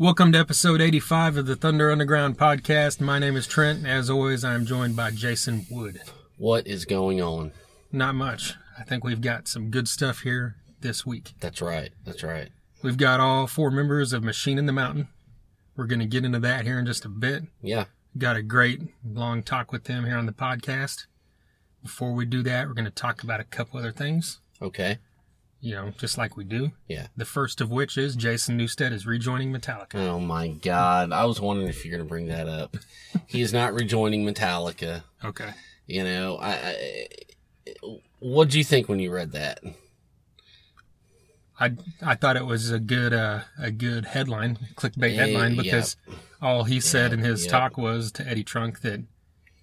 Welcome to episode 85 of the Thunder Underground podcast. My name is Trent. As always, I'm joined by Jason Wood. What is going on? Not much. I think we've got some good stuff here this week. That's right. That's right. We've got all four members of Machine in the Mountain. We're going to get into that here in just a bit. Yeah. Got a great long talk with them here on the podcast. Before we do that, we're going to talk about a couple other things, Okay. You know, just like we do. Yeah. The first of which is Jason Newsted is rejoining Metallica. Oh my God. I was wondering if you're going to bring that up. he is not rejoining Metallica. Okay. You know, I, I what do you think when you read that? I I thought it was a good uh, a good headline, clickbait headline, because all he said Yeah, in his yeah. talk was to Eddie Trunk that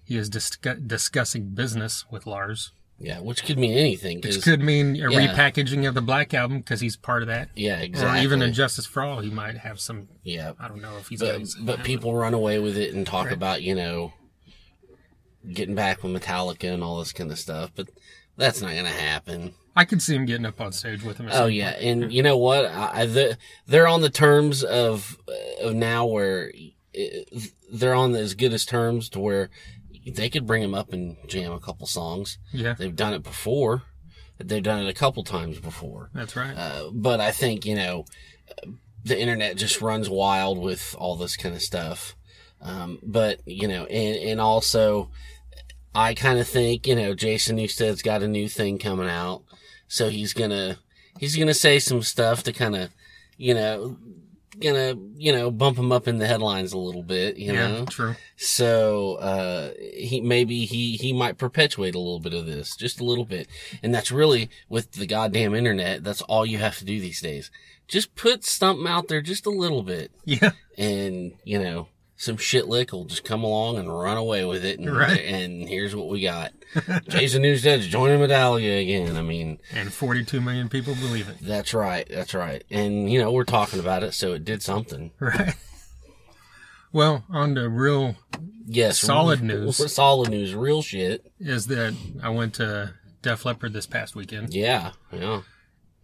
he is discu- discussing business with Lars, Yeah, which could mean anything. which could mean a Yeah. repackaging of the Black Album because he's part of that, yeah, exactly. or even And Justice for All, he might have some. yeah, I don't know if he's but but people run away with it and talk Right. about you know getting back with Metallica and all this kind of stuff. But that's not going to happen. I could see him getting up on stage with him. Oh yeah, point. and you know what? I, I, the, they're on the terms of of now where uh, they're on as good as terms to where they could bring him up and jam a couple songs. yeah, They've done it before. They've done it a couple times before. that's right. Uh, but I think you know the internet just runs wild with all this kind of stuff. Um, but you know, and and also I kind of think you know Jason Newsted's got a new thing coming out, so he's gonna he's gonna say some stuff to kind of you know gonna you know bump him up in the headlines a little bit. You yeah, know, true. so uh, he maybe he he might perpetuate a little bit of this, just a little bit, and that's really with the goddamn internet. That's all you have to do these days. Just put something out there, just a little bit, Yeah, and you know some shitlick will just come along and run away with it. And, Right. and here's what we got: Jason Newsted's joining Metallica again. I mean, and 42 million people believe it. that's right, that's right. And you know we're talking about it, so it did something. Right. Well, on to real Yes, Solid real- news. Solid news, real shit. is that I went to Def Leppard this past weekend. Yeah, yeah.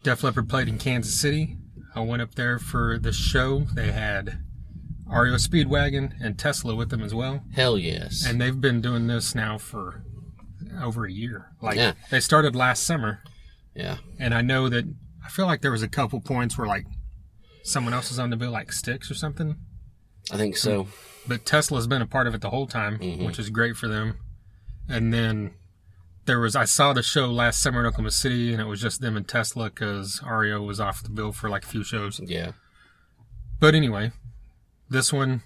Def Leppard played in Kansas City. I went up there for the show. They had REO Speedwagon and Tesla with them as well. Hell yes. And they've been doing this now for over a year. Like Yeah. they started last summer, yeah. and I know that I feel like there was a couple points where like someone else was on the bill, like Styx or something. I think so. But Tesla's been a part of it the whole time, Mhm. which is great for them. And then there was I saw the show last summer in Oklahoma City, and it was just them and Tesla because REO was off the bill for like a few shows. Yeah. But anyway, this one,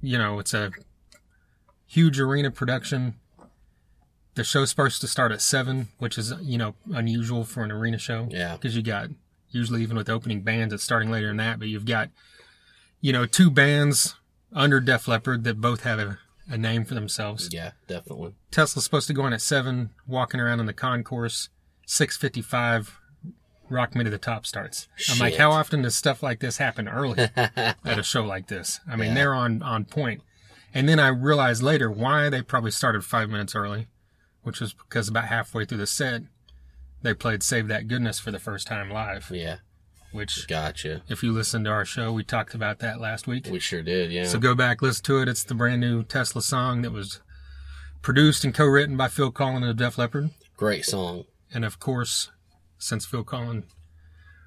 you know, it's a huge arena production. The show's supposed to start at seven, which is you know unusual for an arena show. Yeah. because you got usually even with opening bands, it's starting later than that. But you've got you know two bands under Def Leppard that both have a, a name for themselves. Yeah, definitely. Tesla's supposed to go on at seven, walking around in the concourse. Six fifty-five, Rock Me to the Top starts. I'm like, how often does stuff like this happen early at a show like this? I mean, Yeah. they're on on point. And then I realized later why they probably started five minutes early, which was because about halfway through the set, they played "Save That Goodness" for the first time live. Yeah. Which, Gotcha. if you listened to our show, we talked about that last week. We sure did, yeah. So go back, listen to it. It's the brand new Tesla song that was produced and co-written by Phil Collen of Def Leppard. Great song. And of course, since Phil Collen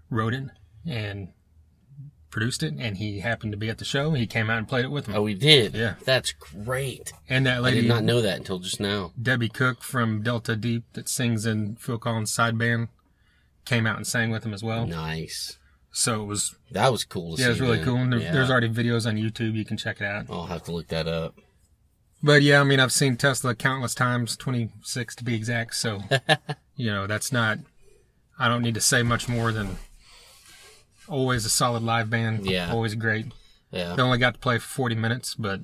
wrote it and produced it, and he happened to be at the show, he came out and played it with him. Oh, we did? Yeah. That's great. and that lady I did not know that until just now. Debbie Cook from Delta Deep, that sings in Phil Collen's side band, came out and sang with him as well. Nice. So it was, That was cool to yeah, see. it was really man. cool. And there, Yeah. there's already videos on YouTube. You can check it out. I'll have to look that up. But yeah, I mean, I've seen Tesla countless times, 26 to be exact. So, you know, that's not, I don't need to say much more than always a solid live band. Yeah. Always great. Yeah. They only got to play for 40 minutes, but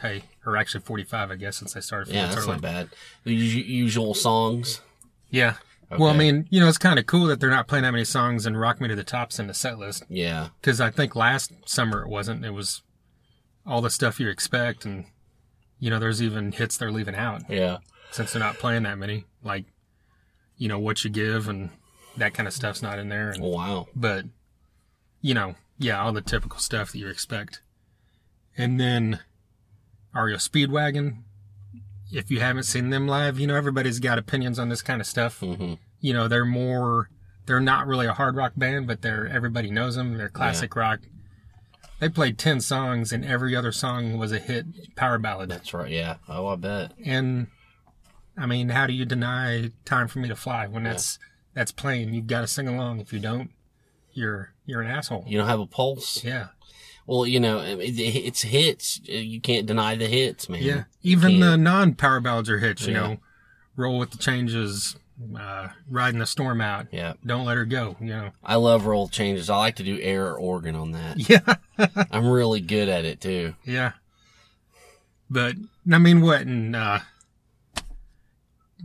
hey, or actually 45, I guess, since they started. Yeah, that's early. not bad. The usu- usual songs. Yeah. Well, I mean, you know, it's kind of cool that they're not playing that many songs and Rock Me to the Tops in the set list. Yeah. Because I think last summer it wasn't. It was all the stuff you expect. And, you know, there's even hits they're leaving out. Yeah. since they're not playing that many. Like, you know, what you give and that kind of stuff's not in there. And, Wow. but, you know, yeah, all the typical stuff that you expect. And then REO Speedwagon. If you haven't seen them live, you know everybody's got opinions on this kind of stuff. hmm You know they're more, they're not really a hard rock band, but they're everybody knows them. They're classic rock. They played ten songs, and every other song was a hit power ballad. That's right. Yeah. Oh, I bet. And I mean, how do you deny "Time for Me to Fly" when that's that's playing? You've got to sing along. If you don't, you're you're an asshole. You don't have a pulse. Yeah. Well, you know, it- it's hits. You can't deny the hits, man. Yeah, even the non-power ballads are hits. You Yeah. know, roll with the changes, uh, riding the storm out. Yeah. Don't let her go. You know. I love roll changes. I like to do air organ on that. Yeah, I'm really good at it too. yeah. But I mean, what and uh,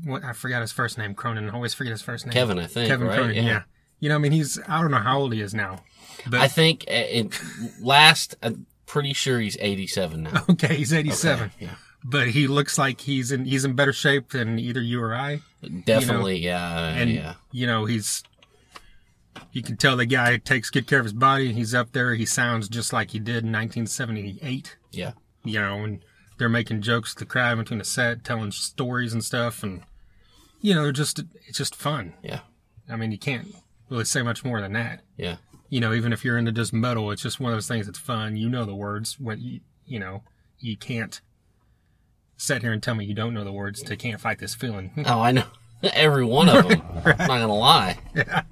what I forgot his first name. Cronin. I always forget his first name. Kevin, I think. Kevin right? Cronin. Yeah. You know, I mean, he's I don't know how old he is now. But I think uh, it, last, I'm pretty sure he's 87 now. okay, he's eighty-seven. Okay, Yeah. But he looks like he's in he's in better shape than either you or I. Definitely. yeah. and yeah. you know he's you can tell the guy takes good care of his body he's up there he sounds just like he did in 1978 Yeah. you know and they're making jokes to the crowd between the set telling stories and stuff and you know just it's just fun Yeah. i mean you can't really say much more than that Yeah. you know even if you're into just metal it's just one of those things that's fun you know the words what you you know you can't sit here and tell me you don't know the words to can't fight this feeling Oh, I know. Every one of them. I'm not going to lie. Yeah.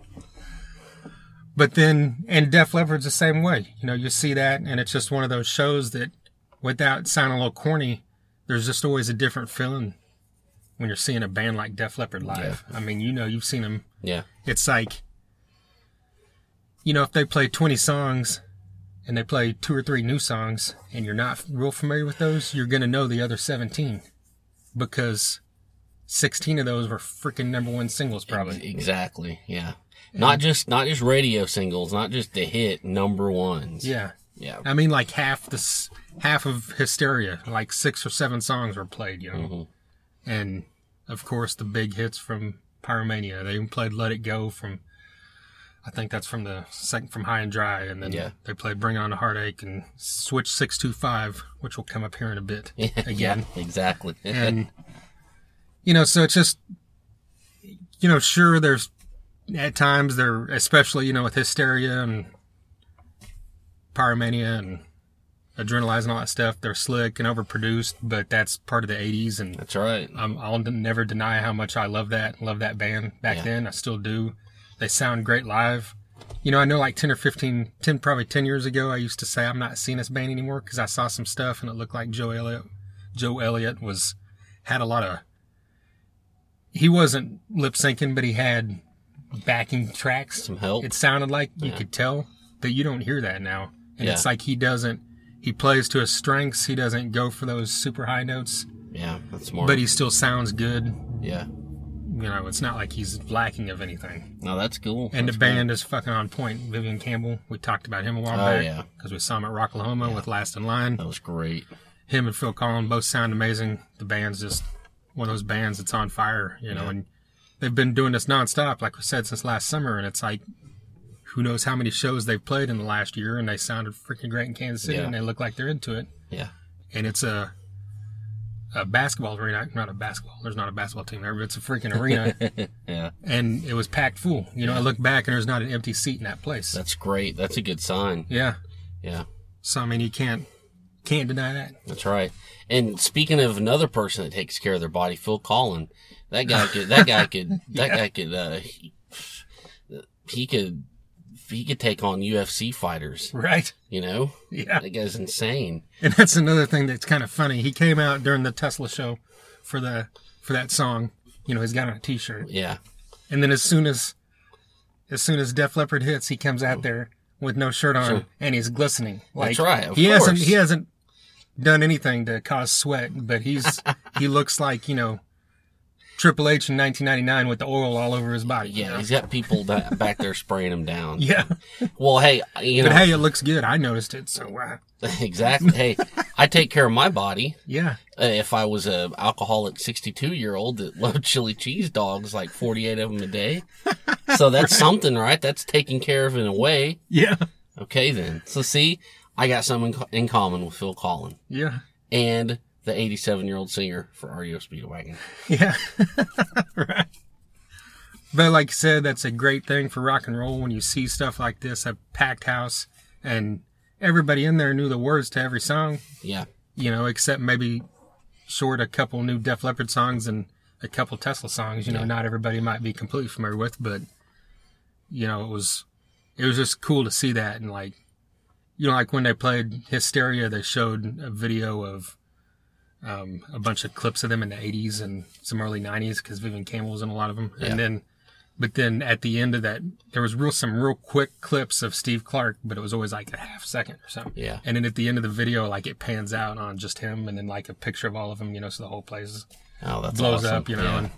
But then, and Def Leppard's the same way. You know, you see that, and it's just one of those shows that, without sounding a little corny, there's just always a different feeling when you're seeing a band like Def Leppard live. I mean, you know, you've seen them. Yeah. It's like, you know, if they play 20 songs and they play two or three new songs, and you're not real familiar with those, you're going to know the other 17 because 16 of those were freaking number one singles, probably. Exactly. Yeah. Not just not just radio singles, not just the hit number ones. Yeah. Yeah. I mean, like half this, half of Hysteria, like six or seven songs were played, you know, Mhm. and of course the big hits from Pyromania. They even played "Let It Go" from, I think that's from the second from High and Dry, and then Yeah. they played "Bring On the Heartache" and "Switch Six Two Five," which will come up here in a bit Yeah, again. exactly. and you know, so it's just, you know, sure, there's at times there, especially you know with Hysteria and Pyromania and Adrenalize and all that stuff, they're slick and overproduced, but that's part of the '80s, and That's right. um, I'll never deny how much I love that, love that band back Yeah. then. I still do. They sound great live. You know, I know like 10 or 15, 10, probably 10 years ago, I used to say I'm not seeing this band anymore because I saw some stuff and it looked like Joe Elliott. Joe Elliott was, had a lot of, he wasn't lip syncing, but he had backing tracks. Some help. It sounded like you Yeah. could tell that you don't hear that now. And Yeah. it's like he doesn't, he plays to his strengths. He doesn't go for those super high notes yeah, that's more. but he still sounds good. yeah. You know, it's not like he's lacking of anything. No, that's cool. And That's the band is fucking on point. Vivian Campbell, we talked about him a while Oh, back yeah. because we saw him at Rocklahoma with Last in Line. That was great. Him and Phil Collen both sound amazing. The band's just one of those bands that's on fire, you know. Yeah. And they've been doing this nonstop, like we said, since last summer. And it's like, who knows how many shows they've played in the last year, and they sounded freaking great in Kansas City, Yeah. and they look like they're into it. Yeah. and it's a a basketball arena, not a basketball. There's not a basketball team there, but it's a freaking arena, Yeah. and it was packed full. You know, I look back and there's not an empty seat in that place. That's great. That's a good sign. yeah. Yeah. So I mean, you can't can't deny that. That's right. And speaking of another person that takes care of their body, Phil Collen, that guy could, that guy could, that Yeah. guy could, uh, he, he could, he could take on UFC fighters, Right. you know? Yeah. That guy's insane. And that's another thing that's kind of funny. He came out during the Tesla show for the for that song. You know, he's got on a T-shirt, Yeah. and then as soon as as soon as Def Leppard hits, he comes out there with no shirt on Sure. and he's glistening. Like, That's right, he hasn't he hasn't done anything to cause sweat, but he's he looks like you know Triple H in 1999 with the oil all over his body. you Yeah. know? He's got people that, back there spraying him down. yeah. Well, hey, you know. But hey, it looks good. I noticed it. So uh, exactly. Hey, I take care of my body. yeah, Uh, if I was a alcoholic 62 year old that loved chili cheese dogs, like 48 of them a day. So that's something, right? That's taken care of in a way. yeah, Okay, then. So see, I got something in, in common with Phil Collen Yeah. and the 87 year old singer for REO Speedwagon. Yeah. right. But like I said, that's a great thing for rock and roll when you see stuff like this, a packed house, and everybody in there knew the words to every song, Yeah. you know, except maybe short a couple new Def Leppard songs and a couple Tesla songs, you know, Yeah. not everybody might be completely familiar with, but you know, it was it was just cool to see that and like you know, like when they played Hysteria, they showed a video of um, a bunch of clips of them in the 80s and some early 90s because Vivian Campbell was in a lot of them. Yeah. And then, but then at the end of that, there was real some real quick clips of Steve Clark, but it was always like a half second or something. Yeah. And then at the end of the video, like it pans out on just him and then like a picture of all of them, you know, so the whole place Oh, that's blows awesome. up, you know. Yeah. And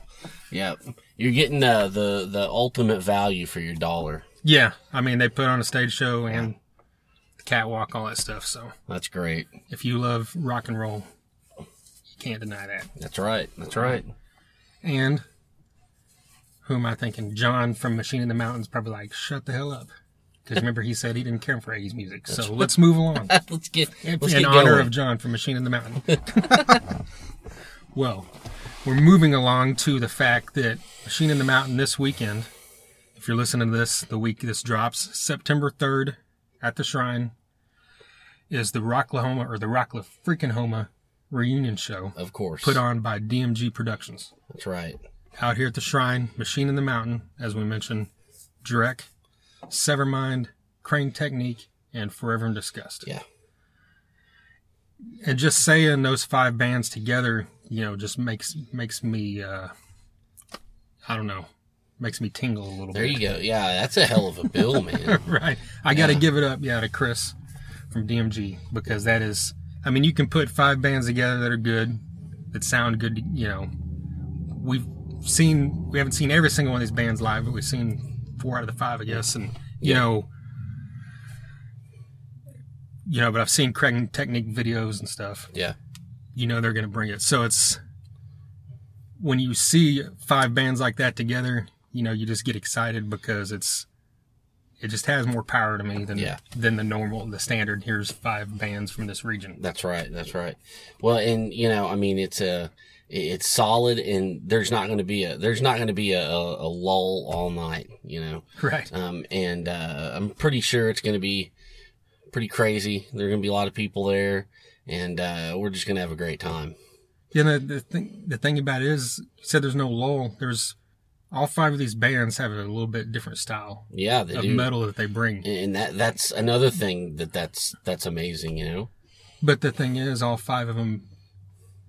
yeah. You're getting uh, the, the ultimate value for your dollar. yeah, I mean, they put on a stage show and the catwalk, all that stuff. So That's great. if you love rock and roll, can't deny that. That's right. That's right. And who am I thinking? John from Machine in the Mountains probably like, shut the hell up. Because remember, he said he didn't care for 80s music. So let's move along. let's get, in let's in get honor going. of John from Machine in the Mountain. well, we're moving along to the fact that Machine in the Mountain this weekend, if you're listening to this the week this drops, September 3rd at the Shrine, is the Rocklahoma or the Rockla freaking Homa reunion show of course. put on by DMG Productions That's right. out here at the shrine, Machine in the Mountain, as we mentioned, Drek, Severmind, Crane Technique, and Forever in Disgust. Yeah. And just saying those five bands together, you know, just makes makes me, uh, I don't know, makes me tingle a little There bit. There you go. Yeah, that's a hell of a bill, man. right. I got to give it up, yeah, to Chris from DMG because that is, I mean, you can put five bands together that are good, that sound good, you know. We've seen, we haven't seen every single one of these bands live, but we've seen four out of the five, I guess. And, you Yeah. know, you know, but I've seen Crane Technique videos and stuff. Yeah. You know, they're going to bring it. So it's, when you see five bands like that together, you know, you just get excited because it's, it just has more power to me than Yeah. than the normal, the standard. Here's five bands from this region. That's right. That's right. Well, and you know, I mean, it's a, it's solid, and there's not going to be a, there's not going to be a, a, lull all night. You know, Right. um, and uh, I'm pretty sure it's going to be pretty crazy. There are going to be a lot of people there, and uh, we're just going to have a great time. You know, the thing, the thing about it is, you said there's no lull. There's all five of these bands have a little bit different style Yeah, they of do. metal that they bring. and that that's another thing that that's that's amazing. You know, But the thing is, all five of them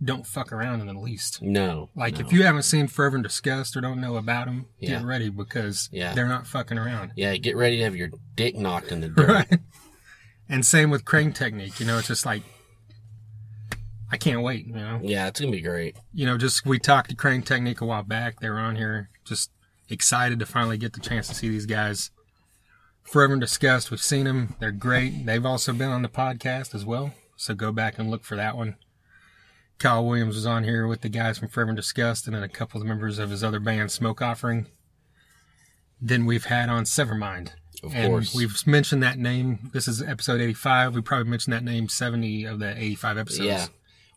don't fuck around in the least. no, Like no. if you haven't seen Forever in Disgust or don't know about them, Yeah. get ready because Yeah. they're not fucking around. yeah, get ready to have your dick knocked in the dirt. Right. And same with Crane Technique. You know, it's just like I can't wait. You know, Yeah, it's gonna be great. you know, just we talked to Crane Technique a while back. They were on here, just excited to finally get the chance to see these guys. Forever in Disgust, we've seen them. They're great. They've also been on the podcast as well. So go back and look for that one. Kyle Williams was on here with the guys from Forever in Disgust and then a couple of members of his other band, Smoke Offering. Then we've had on Severmind. Of and course. we've mentioned that name. This is episode 85. We probably mentioned that name 70 of the 85 episodes. Yeah.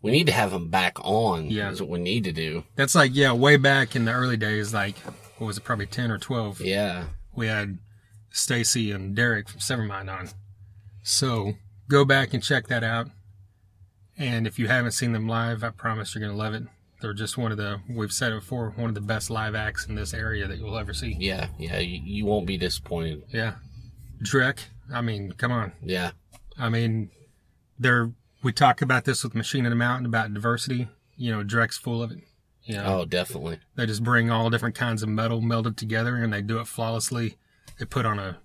We need to have them back on. Yeah. Is what we need to do. That's like, yeah, way back in the early days, like, what was it, probably 10 or 12. Yeah. We had Stacy and Derek from Severmind on. So go back and check that out. And if you haven't seen them live, I promise you're going to love it. They're just one of the, we've said it before, one of the best live acts in this area that you'll ever see. Yeah. Yeah. You, you won't be disappointed. Yeah. Drek, I mean, come on. Yeah. I mean, they're, we talk about this with Machine in the Mountain about diversity. You know, Drek's full of it. You know, Oh, definitely. They just bring all different kinds of metal melded together and they do it flawlessly. They put on a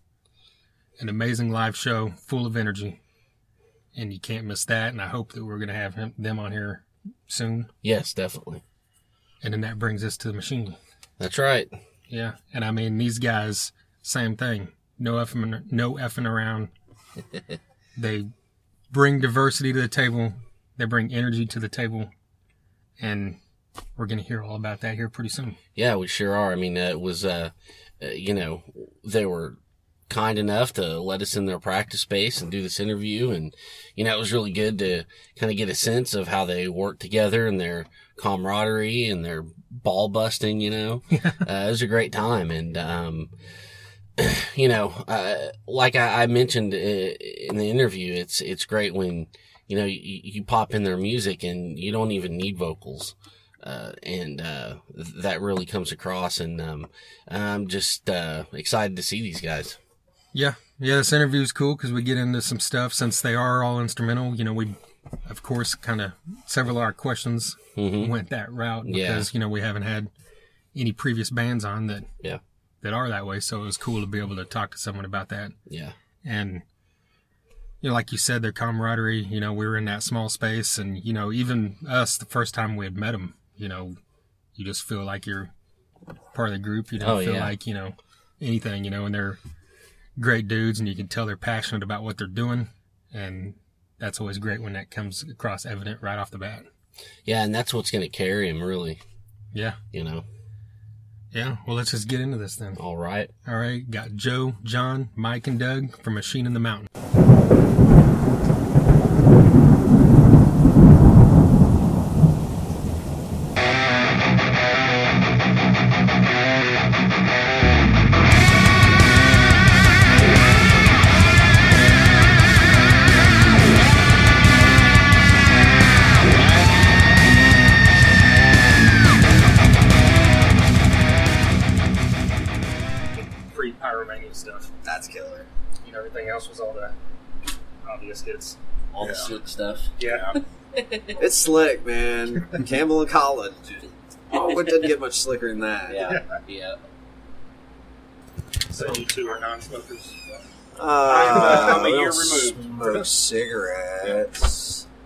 an amazing live show full of energy. And you can't miss that. And I hope that we're going to have him, them on here soon. Yes, definitely. And then that brings us to the machine. That's right. Yeah. And I mean, these guys, same thing. No effing, no effing around. they bring diversity to the table. They bring energy to the table. And we're going to hear all about that here pretty soon. Yeah, we sure are. I mean, uh, it was, uh, uh, you know, they were kind enough to let us in their practice space and do this interview. And, you know, it was really good to kind of get a sense of how they work together and their camaraderie and their ball busting, you know, uh, it was a great time. And, um, you know, uh, like I, I mentioned uh, in the interview, it's, it's great when, you know, you, you pop in their music and you don't even need vocals. Uh, and uh, that really comes across. And um, I'm just uh, excited to see these guys. Yeah, yeah. This interview is cool because we get into some stuff since they are all instrumental. You know, we, of course, kind of several of our questions Mhm. went that route Yeah. because you know we haven't had any previous bands on that Yeah. That are that way. So it was cool to be able to talk to someone about that. Yeah. and you know, like you said, their camaraderie. You know, we were in that small space, and you know, even us, the first time we had met them, you know, you just feel like you're part of the group. You don't Oh, feel yeah. like you know anything. You know, and they're great dudes, and you can tell they're passionate about what they're doing, and that's always great when that comes across evident right off the bat. Yeah. And that's what's going to carry him, really, Yeah, you know. Yeah. Well, let's just get into this then. All right. All right, got Joe, John, Mike, and Doug from Machine in the Mountain. It's slick, man. Campbell and Collen. Oh, it doesn't get much slicker than that. Yeah. Yeah. So you two are non-smokers. Uh, I'm, a year removed. Smoke cigarettes.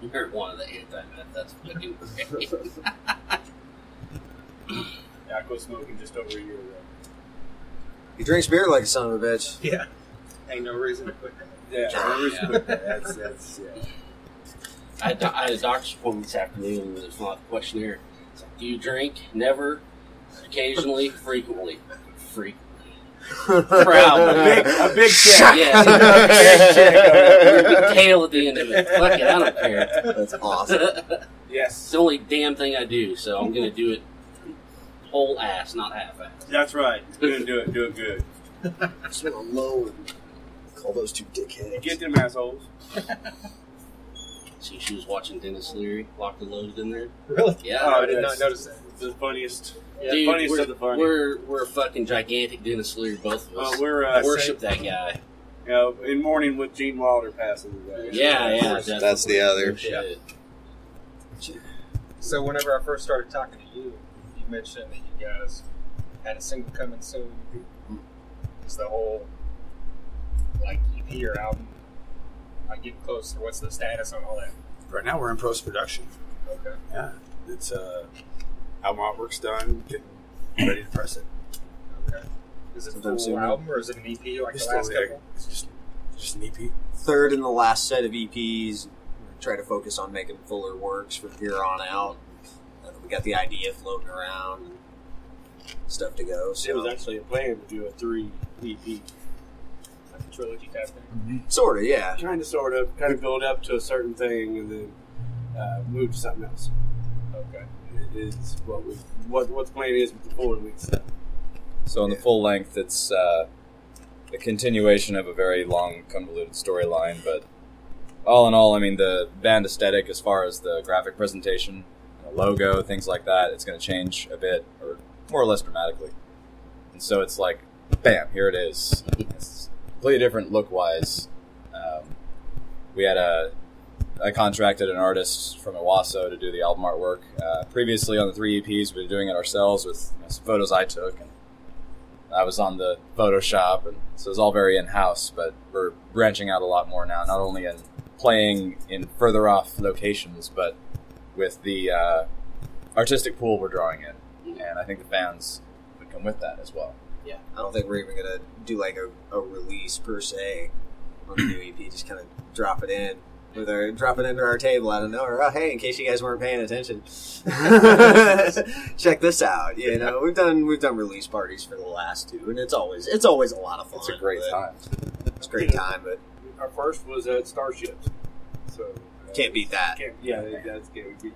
You heard one of the anti-meth. That's what fucking great. Yeah, I quit smoking just over a year ago. He drinks beer like a son of a bitch. Yeah. Ain't no reason to quit. Yeah, Yeah. no reason to quit. That's, that's, yeah. I, had, I had a doctor's appointment this afternoon with a filled out the questionnaire. It's like, do you drink? Never. Occasionally. Frequently. Frequently. Proud. A big, a big check. Yeah. Big check. Big tail at the end of it. Fuck it. I don't care. That's awesome. Yes. It's the only damn thing I do, so I'm gonna do it whole ass, not half ass. that's right. Good, do it, do it good. Just went on low and call those two dickheads. Get them assholes. See, she was watching Denis Leary, locked and loaded in there. Really? Yeah. Oh, I did not notice that. The funniest. Dude, funniest we're, of the funny. We're we're fucking gigantic Denis Leary, both of us. Well, we're uh, worship that guy. You know, in mourning with Gene Wilder passing away. Yeah, yeah. That's the other. Shit. So whenever I first started talking to you, you mentioned that you guys had a single coming soon. Is the whole like EP or album like getting close? Or what's the status on all that? Right now we're in post production. Okay. Yeah, it's uh, album artwork's done, getting ready to press it. Okay. Is it a Sometime full soon. album or is it an EP like It's the last still there. couple? It's just just an EP. Third in the last set of EPs. Try to focus on making fuller works from here on out. Uh, we got the idea floating around and stuff to go. So. It was actually a plan to do a three EP. Like a trilogy type thing. sort of, yeah. Kind of, sort of, kind of build up to a certain thing and then uh, move to something else. Okay. It is what we what what the plan is with the full release stuff. So in the full length, it's uh, a continuation of a very long, convoluted storyline. But all in all, I mean, the band aesthetic, as far as the graphic presentation, the logo, things like that, it's going to change a bit, or more or less dramatically. And so it's like, bam, here it is. It's completely different look-wise. Um, we had a I contracted an artist from Iwaso to do the album artwork. Uh, previously on the three EPs, we were doing it ourselves with you know, some photos I took, and I was on the Photoshop, and so it's all very in house. But we're branching out a lot more now, not only in playing in further off locations, but with the uh, artistic pool we're drawing in, and I think the fans would come with that as well. I don't think we're even gonna do like a, a release per se on the new EP. Just kind of drop it in. with our dropping into our table out of nowhere. Oh, hey, in case you guys weren't paying attention, check this out. You know, we've done we've done release parties for the last two, and it's always it's always a lot of fun. It's a great time. It's a great time, but Our first was at Starships. So uh, can't beat that. Can't, yeah, that's can't beat.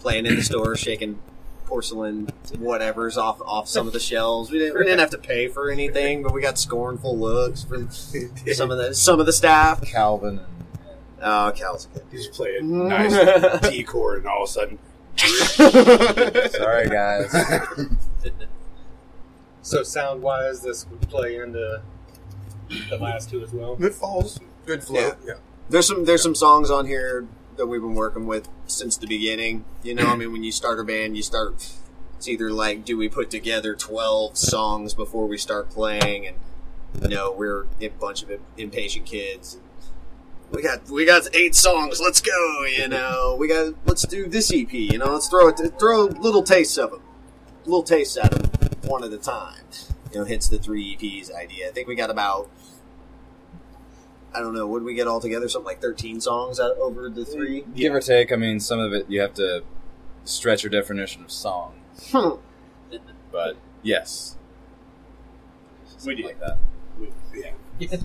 Playing in the store, shaking porcelain whatever's off off some of the shelves. We didn't we didn't have to pay for anything, but we got scornful looks from some of the some of the staff. Calvin and, Oh, Cal's good. You just play a nice decor, and all of a sudden, and sorry guys. So sound wise, this would play into the last two as well. it falls good flow. Yeah. There's some there's some songs on here that we've been working with since the beginning. You know, I mean, when you start a band, you start. It's either like, do we put together twelve songs before we start playing, and you know, we're a bunch of impatient kids. We got we got eight songs. Let's go. You know, we got let's do this EP. You know, let's throw it throw little tastes of them, little tastes at them, one at a time. You know, hence the three EPs idea. I think we got about I don't know. What did we get all together? Something like thirteen songs out over the three. Give or take, I mean, some of it you have to stretch your definition of song, Hmm. but yes, We Something did. like that. Yeah.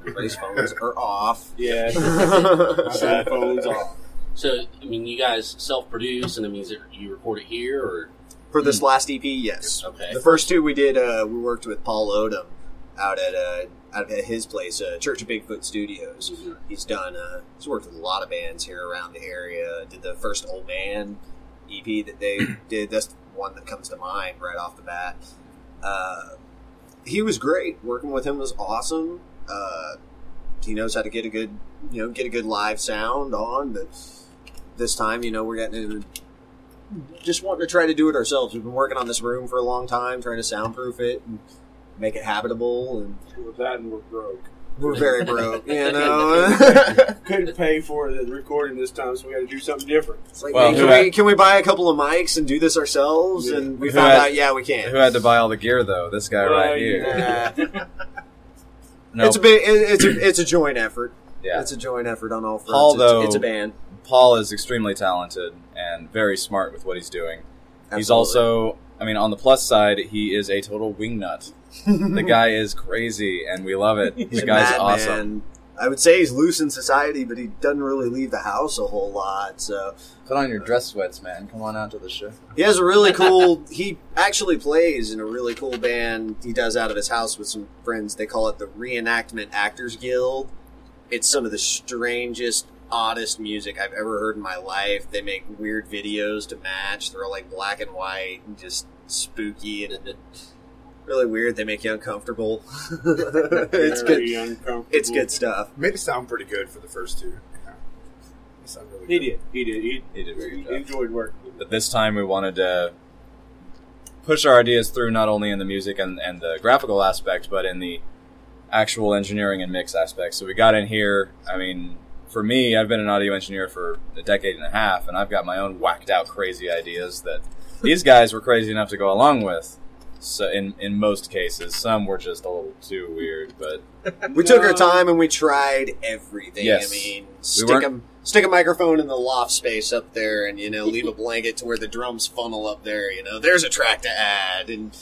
Everybody's phones are off. Yeah, cell phone's off. So, I mean, you guys self-produce, and it means that you record it here, or For this last EP, yes. okay, The first two we did, uh, we worked with Paul Odom out at uh, out at his place, uh, Church of Bigfoot Studios. He's done. Uh, he's worked with a lot of bands here around the area. Did the first Old Man EP that they did. That's one that comes to mind right off the bat. Uh, he was great. Working with him was awesome. Uh, he knows how to get a good, you know, get a good live sound on. But this time, you know, we're getting into just wanting to try to do it ourselves. We've been working on this room for a long time, trying to soundproof it and make it habitable, and With that, and we're broke. we're very broke, you know. Couldn't pay for the recording this time, so we had to do something different. It's like, Well, hey, who can, we, had- can we buy a couple of mics and do this ourselves? Yeah. And we Who found had- out, yeah, we can. Who can. had to buy all the gear though? This guy Well, right here. Yeah. No, It's a big, it, it's a, it's a joint effort. yeah. It's a joint effort on all fronts. Paul, it's, though- it's a band. Paul is extremely talented and very smart with what he's doing. He's Absolutely. also, I mean, on the plus side, he is a total wingnut. the guy is crazy, and we love it. He's The guy's madman. awesome. I would say he's loose in society, but he doesn't really leave the house a whole lot. So Put on your dress sweats, man. Come on out to the show. He has a really cool. he actually plays in a really cool band. He does out of his house with some friends. They call it the Reenactment Actors Guild. It's some of the strangest, oddest music I've ever heard in my life. They make weird videos to match. They're all like black and white and just spooky and, and really weird. They make you uncomfortable. it's Very good. uncomfortable. It's good stuff. Made it sound pretty good for the first two. Yeah. It really He good. did. He did. He, He did very he good job. enjoyed working. But this time we wanted to push our ideas through not only in the music and, and the graphical aspect, but in the actual engineering and mix aspect. So we got in here. I mean, for me, I've been an audio engineer for a decade and a half, and I've got my own whacked out crazy ideas that these guys were crazy enough to go along with. So in in most cases, some were just a little too weird, but We took our time and we tried everything. Yes. I mean, We stick weren't- a stick a microphone in the loft space up there, and you know, leave a blanket to where the drums funnel up there. You know, there's a track to add, and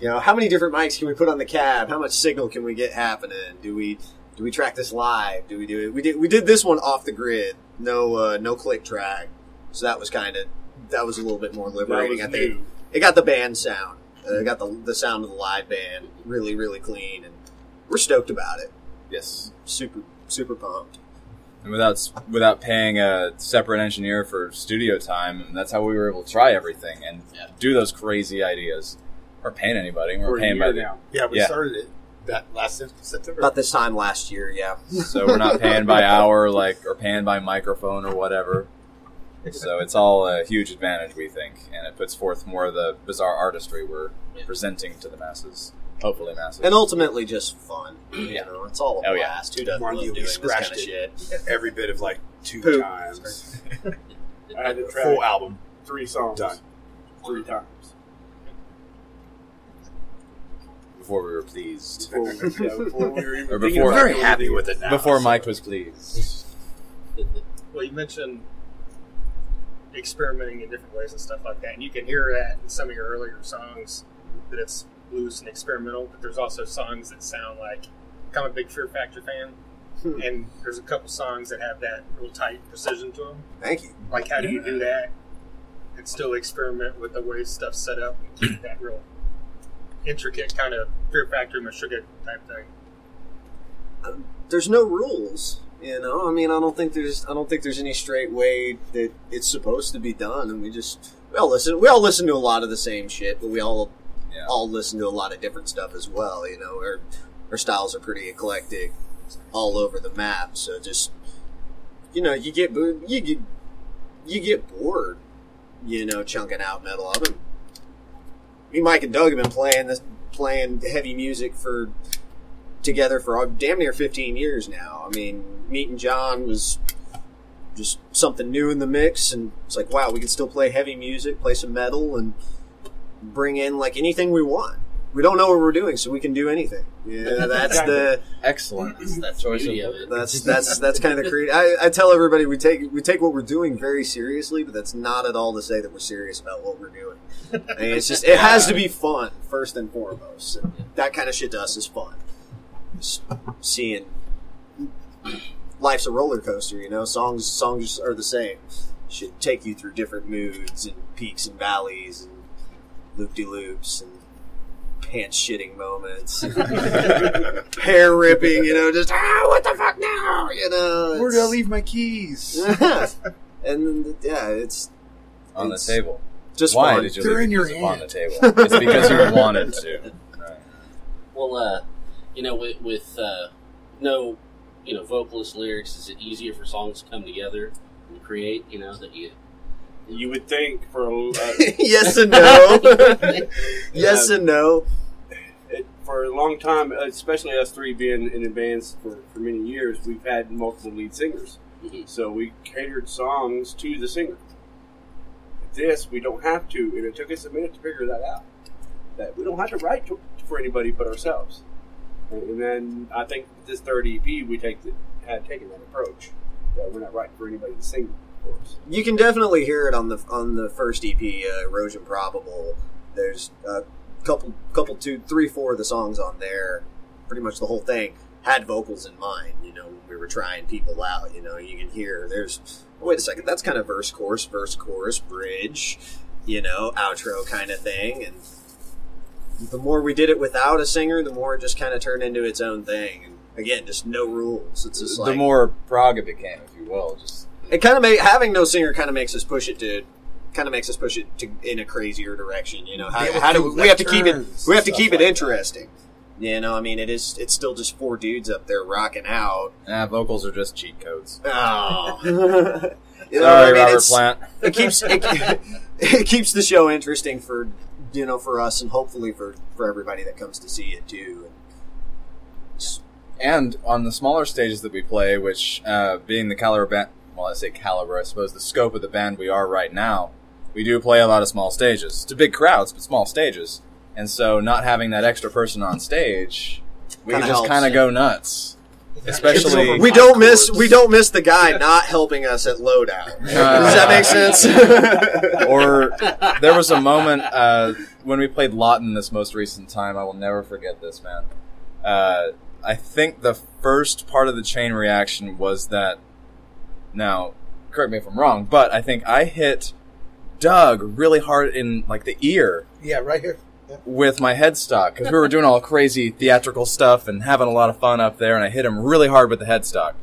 you know, how many different mics can we put on the cab? How much signal can we get happening? Do we do we track this live? Do we do it? We did we did this one off the grid, no uh, no click track, so that was kind of that was a little bit more liberating. I think new. it got the band sound. Uh, it got the the sound of the live band really really clean, and we're stoked about it yes. super super pumped. And without without paying a separate engineer for studio time, and that's how we were able to try everything and Yeah. do those crazy ideas. We're paying anybody. We're For a paying by year the now. Yeah, we Yeah. started it that last September. About this time last year, yeah. so we're not paying by hour like or paying by microphone or whatever. So it's all a huge advantage, we think, and it puts forth more of the bizarre artistry we're Yeah. presenting to the masses, hopefully masses. And ultimately, just fun. You Yeah. know, it's all a Oh, yeah. blast. Who doesn't Mind love you, we doing this kind of shit? Every bit of like two Poop. times. I had to track Full album. three songs Done. three times. Before we were pleased, Before, yeah, before we were even Or before- Very happy with it now. before so- Mike was pleased. Well, you mentioned experimenting in different ways and stuff like that, and you can hear that in some of your earlier songs that it's loose and experimental. But there's also songs that sound like I'm a big Fear Factory fan, Hmm. and there's a couple songs that have that real tight precision to them. Thank you. Like, how do you do that and still experiment with the way stuff's set up and keep that real intricate kind of Fear Factory Meshuggah type thing? There's no rules. You know, I mean, I don't think there's, I don't think there's any straight way that it's supposed to be done, and we just, we all listen, we all listen to a lot of the same shit, but we all, Yeah. all listen to a lot of different stuff as well. You know, our, our styles are pretty eclectic, all over the map. So just, you know, you get, you get, you get bored, you know, chunking out metal. I've been, me, Mike, and Doug have been playing this, playing heavy music for together for damn near 15 years now. I mean, meeting John was just something new in the mix, and it's like, wow, we can still play heavy music, play some metal, and bring in like anything we want. We don't know what we're doing, so we can do anything. Yeah, that's the Excellent. That's, that's the Choice beauty of of it. that's that's that's kind of the creative. I, I tell everybody we take we take what we're doing very seriously, but that's not at all to say that we're serious about what we're doing. I mean, it's just it has to be fun first and foremost. And that kind of shit to us is fun. Just seeing life's a roller coaster, you know. Songs songs are the same. Should take you through different moods and peaks and valleys and loop de loops and pants shitting moments, hair ripping, you know, just ah, what the fuck now, you know. Where did I leave my keys? and yeah, it's On the table. just Why fun. did you They're leave in your these upon the table? It's because you wanted to. Right. Well, uh, you know, with, with uh, no, you know, vocalist lyrics, is it easier for songs to come together and create? You know, that you. You would think for uh, yes and no. yes and no. It, for a long time, especially us three being in bands for, for many years, we've had multiple lead singers. Mhm. So we catered songs to the singer. This we don't have to, and it took us a minute to figure that out. That we don't have to write to, for anybody but ourselves. And, and then I think this third EP we take the, had taken that approach. That we're not writing for anybody to sing for us. You can definitely hear it on the on the first EP, uh, Erosion Probable. There's a couple, couple, two, three, four of the songs on there. Pretty much the whole thing had vocals in mind. You know, we were trying people out. You know, you can hear there's. oh, wait a second, that's kind of verse, chorus, verse, chorus, bridge. You know, outro kind of thing, and the more we did it without a singer, the more it just kind of turned into its own thing. And again, just no rules. It's just the like more prog it became, if you will. Just it kind of made having no singer kind of makes us push it to kind of makes us push it to in a crazier direction. You know, how, how do do we, we have to keep it? We have to keep it like that. interesting. You know, I mean, it is. It's still just four dudes up there rocking out. ah, vocals are just cheat codes. Oh, you know, Sorry, I mean, Robert Plant. It keeps it, it keeps the show interesting for you know for us and hopefully for for everybody that comes to see it too. Just- And on the smaller stages that we play, which uh, being the caliber band, well, I say caliber, I suppose the scope of the band we are right now, we do play a lot of small stages. To big crowds, but small stages. And so, not having that extra person on stage, we Kinda just kind of yeah. go nuts. Especially, we don't miss we don't miss the guy not helping us at loadout. Does that make sense? or there was a moment uh, when we played Lawton this most recent time. I will never forget this, man. Uh, I think the first part of the chain reaction was that. Now, correct me if I'm wrong, but I think I hit Doug really hard in like the ear Yeah, right here. with my headstock because we were doing all crazy theatrical stuff and having a lot of fun up there, and I hit him really hard with the headstock.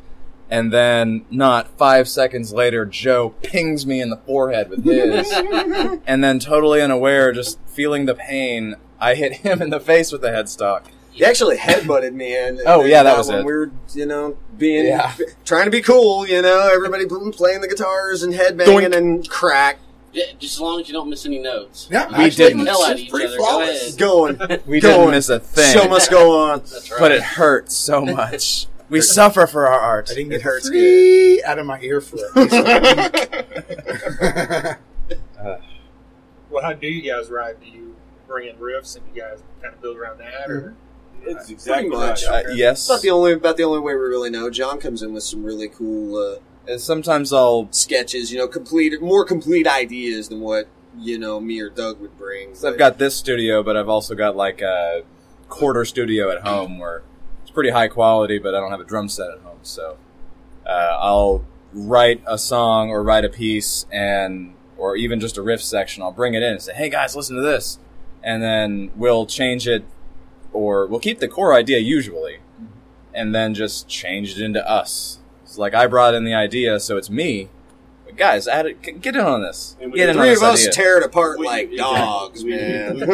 And then, not five seconds later, Joe pings me in the forehead with his. and then, totally unaware, just feeling the pain, I hit him in the face with the headstock. He actually headbutted me in. Oh, yeah, that was when it. We were, you know, being Yeah. trying to be cool. You know, everybody playing the guitars and headbanging and crack Yeah, just as long as you don't miss any notes. Yeah, We didn't. Hell out of it's each pretty other. Go flawless. ahead. going. We Going. didn't miss a thing. Show must go on. That's right. but it hurts so much. We suffer for our art. I didn't get It hurts three out of my ear for at least a week. Well, how do you guys write? Do you bring in riffs and you guys kind of build around that, or It's exactly much. right. Uh, yes. It's about the only about the only way we really know. John comes in with some really cool, uh, And sometimes I'll sketches, you know, complete more complete ideas than what you know me or Doug would bring. So I've got this studio, but I've also got like a quarter studio at home where it's pretty high quality, but I don't have a drum set at home. So uh, I'll write a song or write a piece and or even just a riff section. I'll bring it in and say, "Hey guys, listen to this," and then we'll change it, or we'll keep the core idea usually, and then just change it into us. It's like I brought in the idea, so it's me. But guys, add it, g- get in on this. And we- Get in on three this of us idea. tear it apart We- like dogs, we- man. we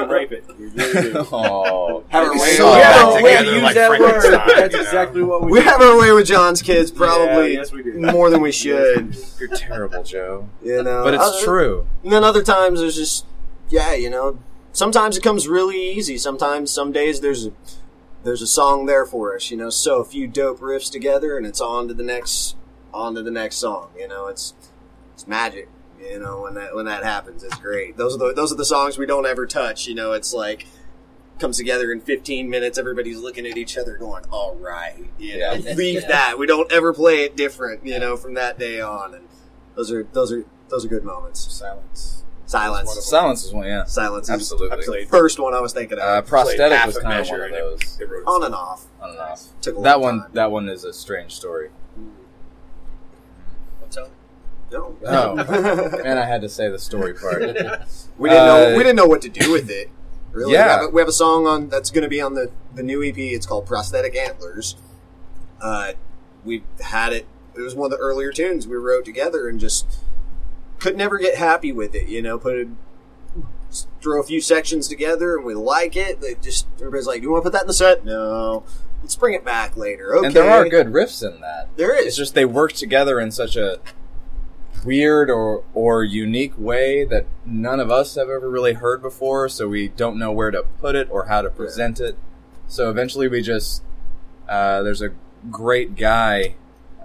rape it. We really do. oh, Have our way, So we have our way, together use like that word. Frankenstein, That's you know? exactly what we, we do. have our way with John's kids, probably Yeah, yes, we do. more than we should. You're terrible, Joe. You know, But it's Uh, true. And then other times there's just, yeah, you know, sometimes it comes really easy. Sometimes, some days there's a, there's a song there for us, you know. So a few dope riffs together, and it's on to the next, on to the next song. You know, it's it's magic. You know, when that when that happens, it's great. Those are the those are the songs we don't ever touch. You know, it's like comes together in 15 minutes. Everybody's looking at each other, going, "All right," you know. Yeah. Leave Yeah. that. We don't ever play it different. You know, from that day on, and those are those are those are good moments. Silence. Silence. One of them. Silence is one, yeah. Silence. is Absolutely. the first one I was thinking of. Uh, prosthetic was kind of one of and it- those. it on itself. and off. I don't know. Took a That one, time. that one is a strange story. What's up? No. Oh. And I had to say the story part. we didn't Uh, know. We didn't know what to do with it. Really. Yeah. We have, a, we have a song on that's going to be on the the new EP. It's called Prosthetic Antlers. Uh, we had it. It was one of the earlier tunes we wrote together, and just could never get happy with it. You know, put it. Throw a few sections together, and we like it. They just everybody's like, "Do you want to put that in the set?" No. Let's bring it back later. Okay. And there are good riffs in that. There is. It's just they work together in such a weird or or unique way that none of us have ever really heard before, so we don't know where to put it or how to present it. So eventually we just uh, there's a great guy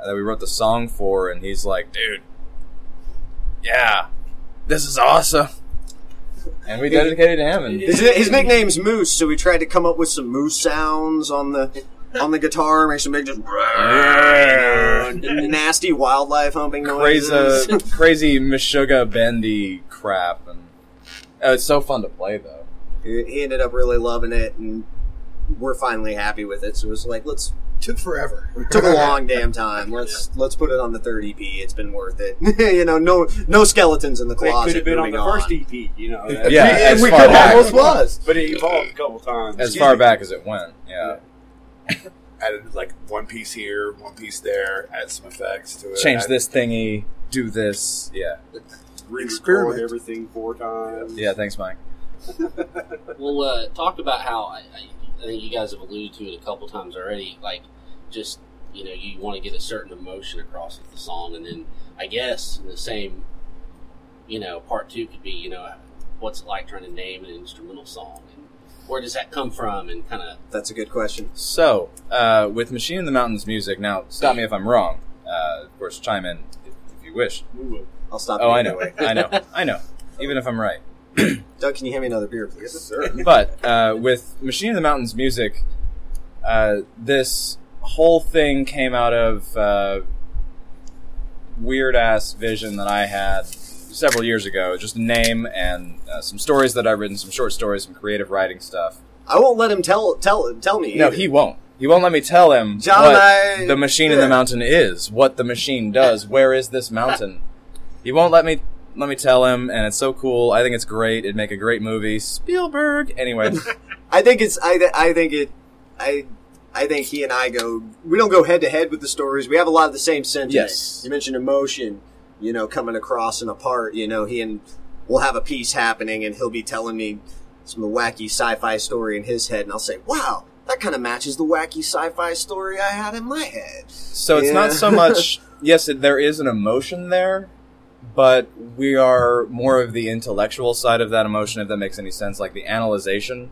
that we wrote the song for and he's like, "Dude, yeah, this is awesome." And we dedicated to him and His, his nickname's Moose, so we tried to come up with some moose sounds on the on the guitar, make some big just nasty wildlife humping noises. crazy, crazy Meshuggah bendy crap, and oh, it's so fun to play though. he he ended up really loving it, and we're finally happy with it. So it was like, let's Took forever. It took a long damn time. Let's let's put it on the third EP. It's been worth it. you know, no no skeletons in the It closet. could have been on moving the first EP, you know. that- Yeah, and as we far could back. almost was. But it evolved a couple times. As Excuse far me. back as it went, yeah. Added like one piece here, one piece there. Add some effects to it. Change add- this thingy, do this, yeah, Re-record Experiment. everything four times. yeah. Thanks, Mike. Well, uh, talk about how I, I, I think you guys have alluded to it a couple times already. Like, just you know, you want to get a certain emotion across with the song, and then I guess in the same, you know, part two could be, you know, what's it like trying to name an instrumental song, and where does that come from, and kind of That's a good question. So, uh, with Machine in the Mountain's music, now stop me if I'm wrong. Uh, of course, chime in if, if you wish. I'll stop. Oh, you I know, anyway. I know, I know. Even if I'm right. Doug, can you hand me another beer, please? Yes, sir. but uh, with Machine in the Mountain's music, uh, this whole thing came out of uh, weird ass vision that I had several years ago. Just a name and uh, some stories that I've written, some short stories, some creative writing stuff. I won't let him tell tell tell me. No, either. he won't. He won't let me tell him John what I- the machine in the mountain is, what the machine does, where is this mountain. He won't let me let me tell him, and it's so cool. I think it's great. It'd make a great movie. Spielberg. Anyway, I think it's I th- I think it I I think he and I go we don't go head to head with the stories. We have a lot of the same sentiment. Yes. You mentioned emotion, you know, coming across and apart. you know, he and we'll have a piece happening and he'll be telling me some wacky sci-fi story in his head and I'll say, "Wow, that kind of matches the wacky sci-fi story I had in my head." so it's not so much. Yes, there is an emotion there, but we are more of the intellectual side of that emotion, if that makes any sense, like the analyzation,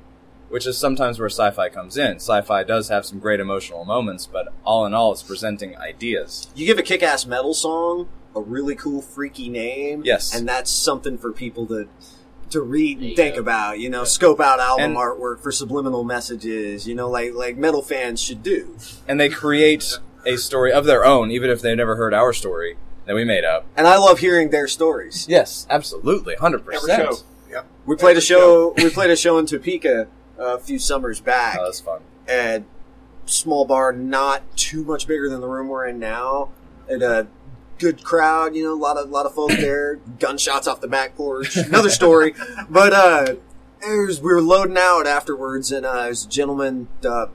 which is sometimes where sci-fi comes in. Sci-fi does have some great emotional moments, but all in all, it's presenting ideas. You give a kick-ass metal song a really cool freaky name, Yes. and that's something for people to to read and think go. about. You know, scope out album And- artwork for subliminal messages. You know, like like metal fans should do. and they create a story of their own, even if they've never heard our story that we made up. And I love hearing their stories. Yes, absolutely, hundred percent. show. We played a show. We played a show in Topeka a few summers back, Oh, that's fun. at small bar, not too much bigger than the room we're in now. And a good crowd, you know, a lot of a lot of folks there. Gunshots off the back porch. Another story, but uh, it was, we were loading out afterwards, and uh, there's a gentleman, uh,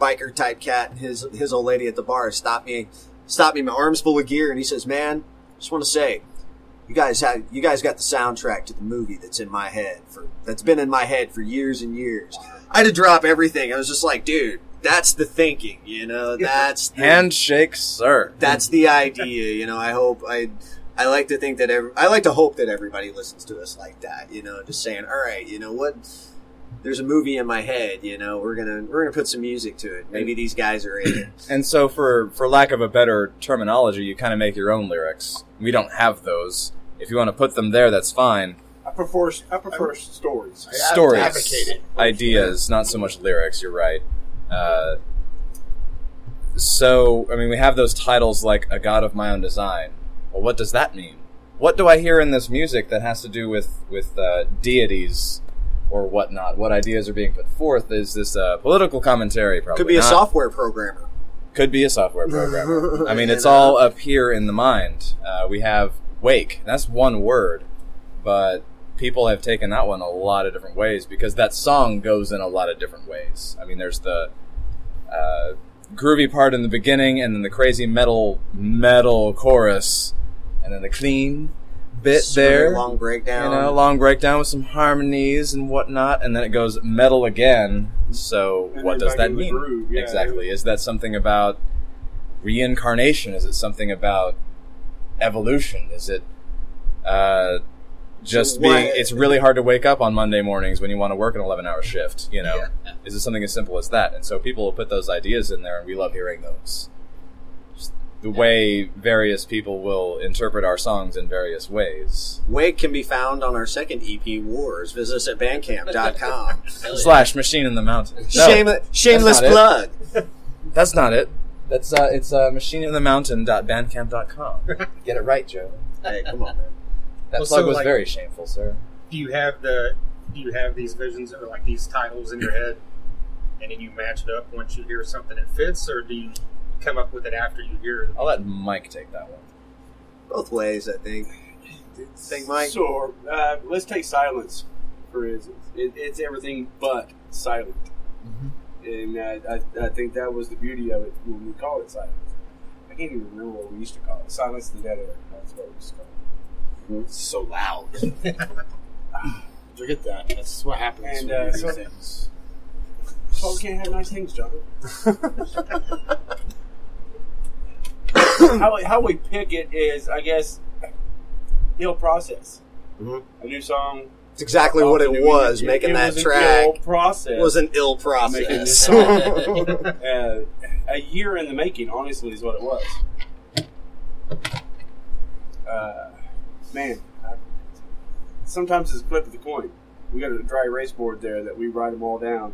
biker type cat, and his his old lady at the bar stopped me, stopped me, my arms full of gear, and he says, "Man, just want to say." You guys had you guys got the soundtrack to the movie that's in my head for that's been in my head for years and years. I had to drop everything. I was just like, dude, that's the thinking, you know. That's the, Handshake, sir. that's the idea, you know. I hope I I like to think that every, I like to hope that everybody listens to us like that, you know, just saying, all right, you know what. There's a movie in my head, you know. We're gonna we're gonna put some music to it. Maybe these guys are in it. And so, for for lack of a better terminology, you kind of make your own lyrics. We don't have those. If you want to put them there, that's fine. I prefer I prefer stories. I Stories, advocate ideas, not so much lyrics. You're right. Uh, so, I mean, we have those titles like "A God of My Own Design." Well, what does that mean? What do I hear in this music that has to do with with uh, deities or whatnot? What ideas are being put forth? Is this a political commentary? Probably Could be a software programmer. Could be a software programmer. I mean, it's all up here in the mind. Uh, we have wake. That's one word, but people have taken that one a lot of different ways because that song goes in a lot of different ways. I mean, there's the uh, groovy part in the beginning, and then the crazy metal metal chorus, and then the clean bit Smooth, there. long breakdown. You know, long breakdown with some harmonies and whatnot, and then it goes metal again. So, And what does that mean? groove, yeah. exactly. Is that something about reincarnation? Is it something about evolution? Is it uh, just So being? why- It's really hard to wake up on Monday mornings when you want to work an eleven-hour shift. You know, Yeah. is it something as simple as that? And so people will put those ideas in there, and we love hearing those. Just the way various people will interpret our songs in various ways. Wake can be found on our second EP, Wars. Visit us at bandcamp.com. Hell yeah. Slash Machine in the Mountain. No, Shame, shameless not it. plug. that's not it. That's uh, it's uh, machineinthemountain.bandcamp.com. Get it right, Joe. Hey, come on, man. That Well, plug so, was like- very shameful, sir. Do you have the do you have these visions or like these titles in your head, and then you match it up once you hear something that fits, or do you come up with it after you hear it? I'll let Mike take that one. Both ways, I think. Think, Mike? So uh, let's take silence for instance. It, it's everything but silent, and uh, I, I think that was the beauty of it when we called it silence. I can't even remember what we used to call it. Silence the dead air. That's what we used to call it. It's so loud. Forget that. That's what happens And, when uh, you so- things. So we can't have nice things, John. how, we- how we pick it is, I guess, ill process. Mhm. A new song. It's exactly what it was. it- making it that was track process. was an ill process. uh, a year in the making, honestly, is what it was. Uh, man, I, sometimes it's a flip of the coin. We got a dry erase board there that we write them all down,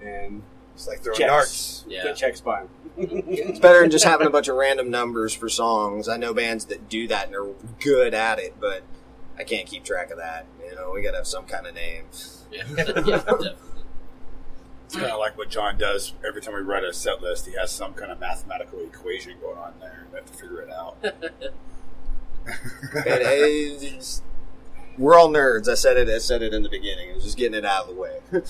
and It's like throwing checks. darts. Yeah. Put checks by them. it's better than just having a bunch of random numbers for songs. I know bands that do that and are good at it, but I can't keep track of that. You know, we got to have some kind of name. Yeah, yeah, definitely. It's kind of like what John does every time we write a set list. He has some kind of mathematical equation going on there. We have to figure it out. And it's- we're all nerds. I said it. I said it in the beginning. I was just getting it out of the way.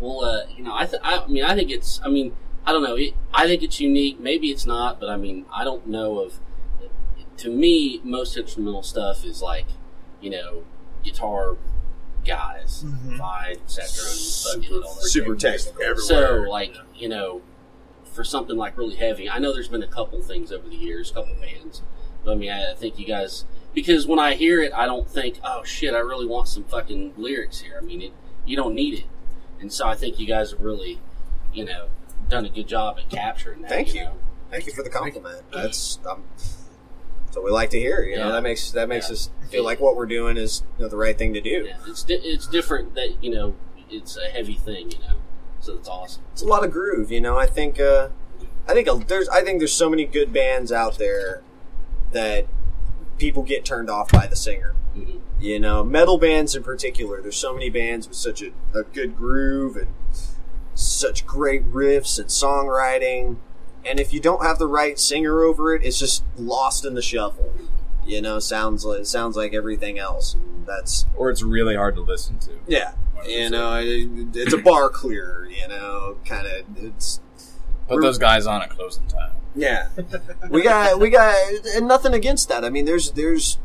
Well, uh, you know, I, th- I mean, I think it's. I mean, I don't know. It, I think it's unique. Maybe it's not, but I mean, I don't know of. To me, most instrumental stuff is like, you know, guitar guys, vibe, etc. and fucking all that. Super technical. Everywhere. So, like, you know, for something like really heavy, I know there's been a couple things over the years, a couple bands, but I mean, I, I think you guys, because when I hear it, I don't think, oh shit, I really want some fucking lyrics here. I mean, it, you don't need it, and so I think you guys have really, you know, done a good job at capturing that. Thank you. know? Thank you for the compliment. That's um, that's what we like to hear. You know, that makes that makes Yeah. us feel like what we're doing is you know, the right thing to do. Yeah, it's di- it's different that you know it's a heavy thing, you know, so it's awesome. It's a lot of groove. You know, I think uh, I think a, there's I think there's so many good bands out there that people get turned off by the singer. You know, metal bands in particular. There's so many bands with such a, a good groove and such great riffs and songwriting. And if you don't have the right singer over it, it's just lost in the shuffle. You know, sounds like sounds like everything else. That's Or it's really hard to listen to. yeah. You know, it, it's a bar clear. You know, kind of it's Put those guys on at closing time. yeah. we got we got and nothing against that. I mean, there's there's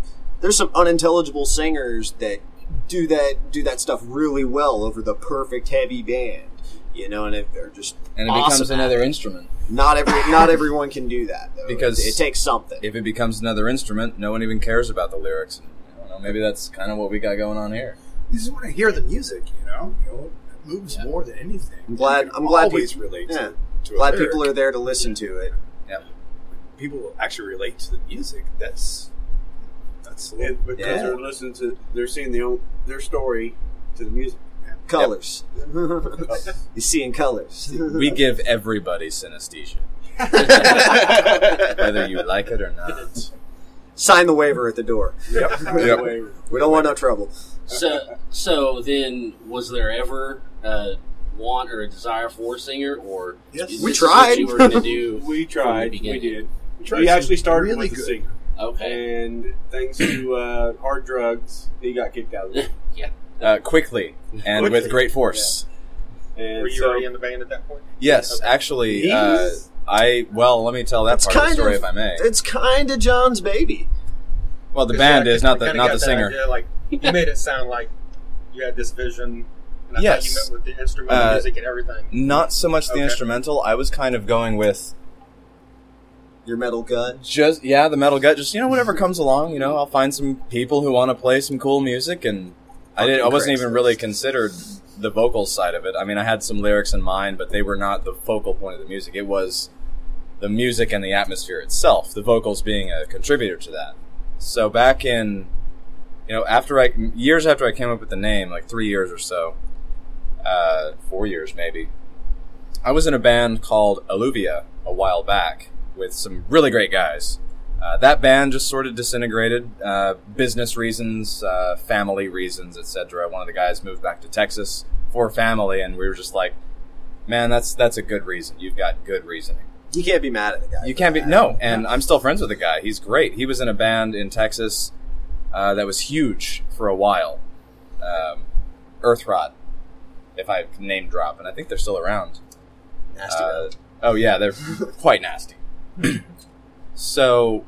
there's some unintelligible singers that do that do that stuff really well over the perfect heavy band. You know, and it, they're just And it awesome becomes another it. instrument. Not every not everyone can do that though. Because- it, it takes something. If it becomes another instrument, no one even cares about the lyrics. I don't know, maybe that's kind of what we got going on here. You just want to hear the music, you know. You know, it moves Yeah. more than anything. I'm glad- I'm glad always people- relate yeah. to. to a Glad lyric. people are there to listen to it. Yeah. people actually relate to the music. That's that's a It, because Yeah. they're listening to, they're seeing the own, their story to the music. Colors. you see in colors. We give everybody synesthesia, whether you like it or not. Sign the waiver at the door. Yep. Yep. We don't want no trouble. So, so then, was there ever a want or a desire for a singer, or Yes. We this what tried. you were going to do? We tried. We beginning. did. We tried We actually started really with a singer, Okay, and thanks to uh, hard drugs, he got kicked out of it. Uh, quickly and with great force. And Were you so, already in the band at that point? Yes, Okay. actually, uh, He's- I well, let me tell that It's part of the kind story of- if I may. It's kind of John's baby. Well, the 'Cause, band yeah, is 'cause not we the kinda not got the that singer. idea, like you made it sound like you had this vision. And I Yes. thought you meant with the instrumental Uh, music and everything. Not so much the Okay. instrumental. I was kind of going with Your metal gut. just yeah, the metal gut. Just you know, whatever comes along. You know, I'll find some people who want to play some cool music, and I didn't. I wasn't even really considered the vocal side of it. I mean, I had some lyrics in mind, but they were not the focal point of the music. It was the music and the atmosphere itself. The vocals being a contributor to that. So back in, you know, after I years after I came up with the name, like three years or so, uh, four years maybe. I was in a band called Alluvia a while back with some really great guys. Uh, that band just sort of disintegrated, uh, business reasons, uh, family reasons, etc. One of the guys moved back to Texas for family, and we were just like, "Man, that's that's a good reason. You've got good reasoning." You can't be mad at the guy. You can't be that. no, and I'm still friends with the guy. He's great. He was in a band in Texas uh, that was huge for a while. Um, Earthrot, if I can name drop, and I think they're still around. Nasty. Uh, oh yeah, they're quite nasty. so,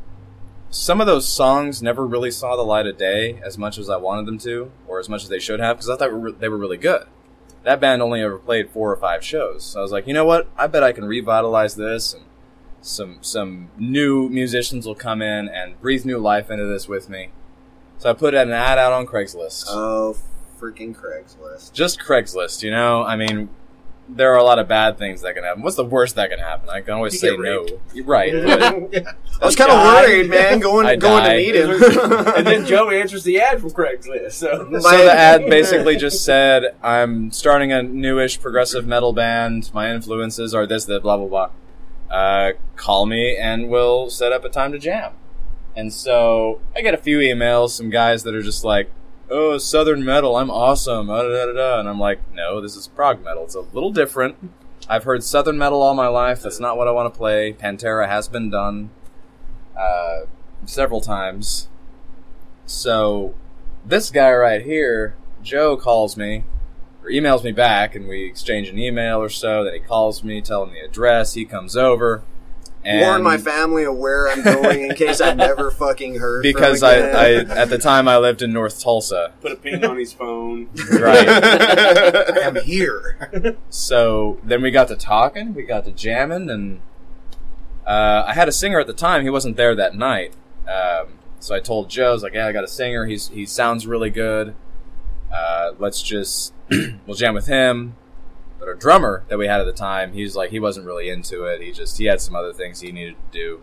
some of those songs never really saw the light of day as much as I wanted them to, or as much as they should have, because I thought they were really good. That band only ever played four or five shows, so I was like, you know what? I bet I can revitalize this, and some some new musicians will come in and breathe new life into this with me. So I put an ad out on Craigslist oh, freaking Craigslist. just Craigslist, you know? I mean, there are a lot of bad things that can happen. What's the worst that can happen? I can always You say get no. raped. Right. But I was kind of worried, man, going I going die. to meet him. and then Joe answers the ad from Craigslist. So so the ad basically just said, I'm starting a newish progressive metal band. My influences are this, that, blah, blah, blah. Uh, call me and we'll set up a time to jam. And so I get a few emails, some guys that are just like, oh, Southern metal, I'm awesome, da, da, da, da. and I'm like, no, this is prog metal. It's a little different. I've heard Southern metal all my life. That's not what I want to play. Pantera has been done uh, several times. So this guy right here, Joe, calls me or emails me back, and we exchange an email or so. Then he calls me, tell him the address. He comes over. And Warn my family of where I'm going in case I never fucking heard. from because I, I at the time I lived in North Tulsa, put a ping on his phone. right? I am here. so then we got to talking, we got to jamming, and uh, I had a singer at the time. He wasn't there that night, um, so I told Joe, I was like, "Yeah, I got a singer. He's he sounds really good. Uh, let's just we'll jam with him." But our drummer that we had at the time, he was like, he wasn't really into it. He just he had some other things he needed to do.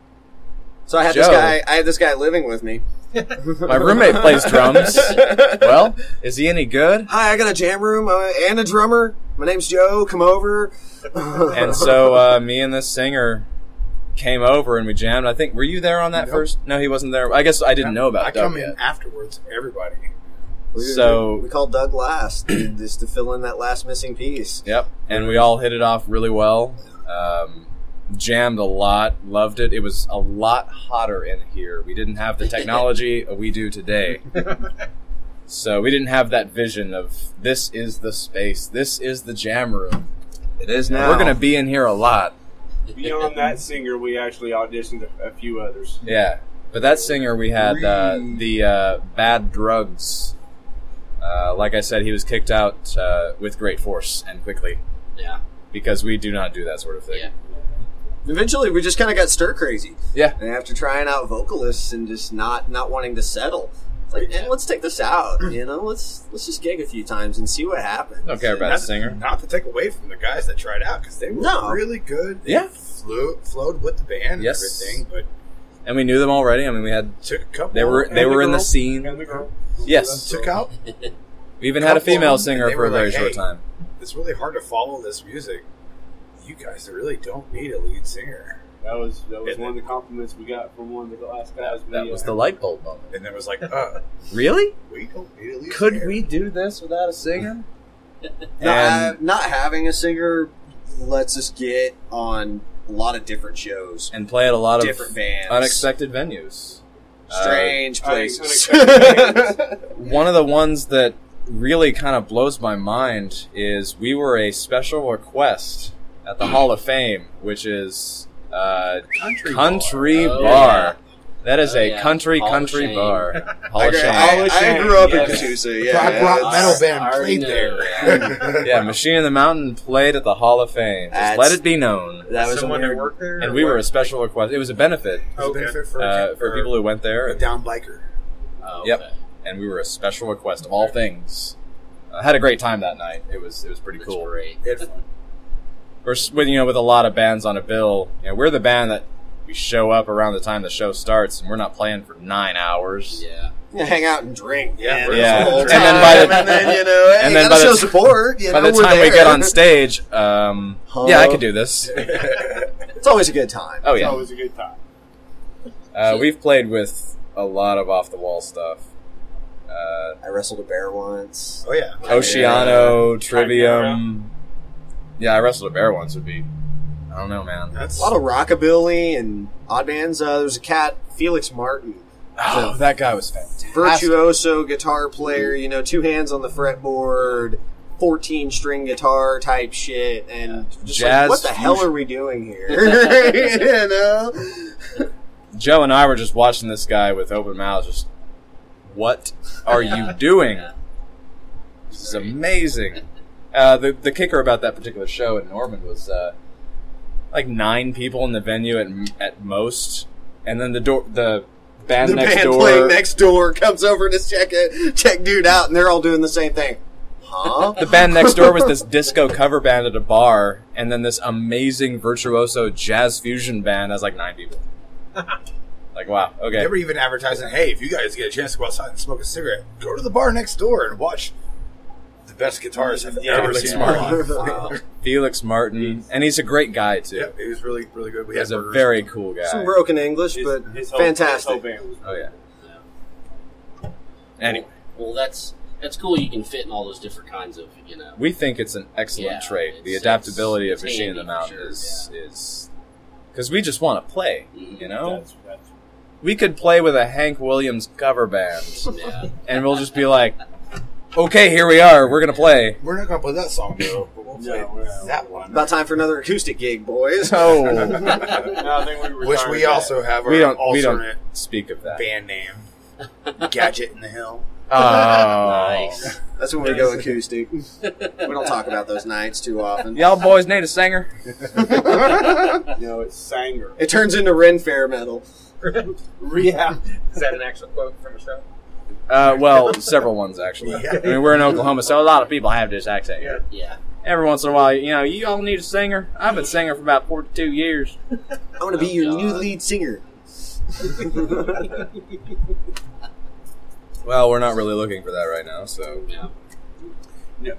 so I had this guy. I had this guy living with me. My roommate plays drums. Well, is he any good? Hi, I got a jam room uh, and a drummer. My name's Joe. Come over. And so uh, me and this singer came over and we jammed. I think were you there on that Nope. first? No, he wasn't there. I guess I didn't know about I Doug come yet. in afterwards. Everybody. We, So- we called Doug last just to fill in that last missing piece. Yep, and we all hit it off really well. Um, jammed a lot, loved it. It was a lot hotter in here. We didn't have the technology we do today. So we didn't have that vision of this is the space, this is the jam room. It is now. We're gonna be in here a lot. Beyond that singer, we actually auditioned a, a few others. Yeah, but that singer we had uh, the uh, bad drugs. Uh, like I said, he was kicked out uh, with great force and quickly Yeah. because we do not do that sort of thing. Yeah. Eventually, we just kind of got stir crazy. Yeah. And after trying out vocalists and just not not wanting to settle, it's like, man, let's take this out. You know, let's let's just gig a few times and see what happens. Don't care about a Not, singer. not to take away from the guys that tried out because they were No. really good. They Yeah. flew, flowed with the band and Yes. everything, but And we knew them already. I mean, we had took a couple. they were and they were in the girl. scene. And the girl. Yes, took out. we even had a female them, singer for a very like, short "Hey, time. It's really hard to follow this music. You guys really don't need a lead singer. That was that was And one of the compliments we got from one of the last guys. we, That was uh, the light bulb moment. And it was like, uh, Really? we don't need a lead Could singer. we do this without a singer? Not, And- not having a singer lets us get on a lot of different shows, and play at a lot of different bands, unexpected venues. Strange Uh, places. one of the ones that really kind of blows my mind is we were a special request at the Hall of Fame, which is uh, Country, country Oh, bar. That is Oh, a yeah. country Hall country Shame. bar. Hall I, of Shame. I, I grew up in Yeah. Catoosa. Yeah, Rock, rock it's- metal band already played there. yeah, Machine in the Mountain played at the Hall of Fame. Just let it be known. That was someone a that weird, worked there, And or we were a special request. It was a benefit It was a Okay. benefit for, uh, for people who went there. a down biker. Oh, Yep. and we were a special request of all things. I had a great time that night. It was it was pretty That's cool. great. They had fun. We're s- with you know with a lot of bands on a bill. You know, we're the band that we show up around the time the show starts, and we're not playing for nine hours. Yeah. Yeah, hang out and drink. Yeah, man, for Yeah. the And then by the- and then you know, hey, and then by the show support. You By know, the we're time we get on stage, um, Huh? yeah, I could do this. it's always a good time. Oh yeah, It's always a good time. uh, we've played with a lot of off the wall stuff. Uh, I wrestled a bear once. Oh yeah. Oceano, Trivium. Yeah, I wrestled a bear once. Would be, I don't know, man. That's A lot of rockabilly and odd bands. Uh, there was a cat, Felix Martin, Oh, that guy was fantastic. virtuoso guitar player. You know, two hands on the fretboard, fourteen string guitar type shit, and just like, what the hell fusion. are we doing here? you know, Joe and I were just watching this guy with open mouths. Just, what are you doing? Yeah. This is amazing. Uh, the the kicker about that particular show in Norman was uh, like nine people in the venue at at most, and then the door the band the next band door. playing next door comes over to check it, check dude out, and they're all doing the same thing. Huh? the band next door was this disco cover band at a bar, and then this amazing virtuoso jazz fusion band has like nine people. like wow, okay. They were even advertising, hey, if you guys get a chance to go outside and smoke a cigarette, go to the bar next door and watch the best guitarists I've Yeah, ever Felix seen. Martin. in my life. Felix Martin, and he's a great guy too. Yep, he was really, really good. We He's had a burgers. very cool guy. Some broken English, His- but his whole- fantastic. his whole band was- Oh yeah. Yeah. Anyway, Well, that's that's cool. You can fit in all those different kinds of you know. we think it's an excellent Yeah, trait. The it's- adaptability of it's Machine in the handy for Mountain sure, is is because we just want to play. Mhm. You know, That's, that's, we could play with a Hank Williams cover band, Yeah. and we'll just be like, "Okay, here we are. We're gonna play." We're not going to play that song, though, but we'll play No, no. that one. About time for another acoustic gig, boys. Oh, no, I think we Which retired we that. also have our we don't. We alternate don't speak of that. band name, Gadget in the Hill. Oh, Nice. That's when we go acoustic. We don't talk about those nights too often. Y'all boys need a singer. No, it's Sanger. It turns into Ren Fair metal. Yeah. Is that an actual quote from a show? Uh, well, several ones actually. Yeah. I mean, we're in Oklahoma, so a lot of people have this accent here. Yeah. Every once in a while, you know, you all need a singer. I've been singing for about forty-two years. I'm going to be your Oh, new lead singer. Well, we're not really looking for that right now, so Yeah. No.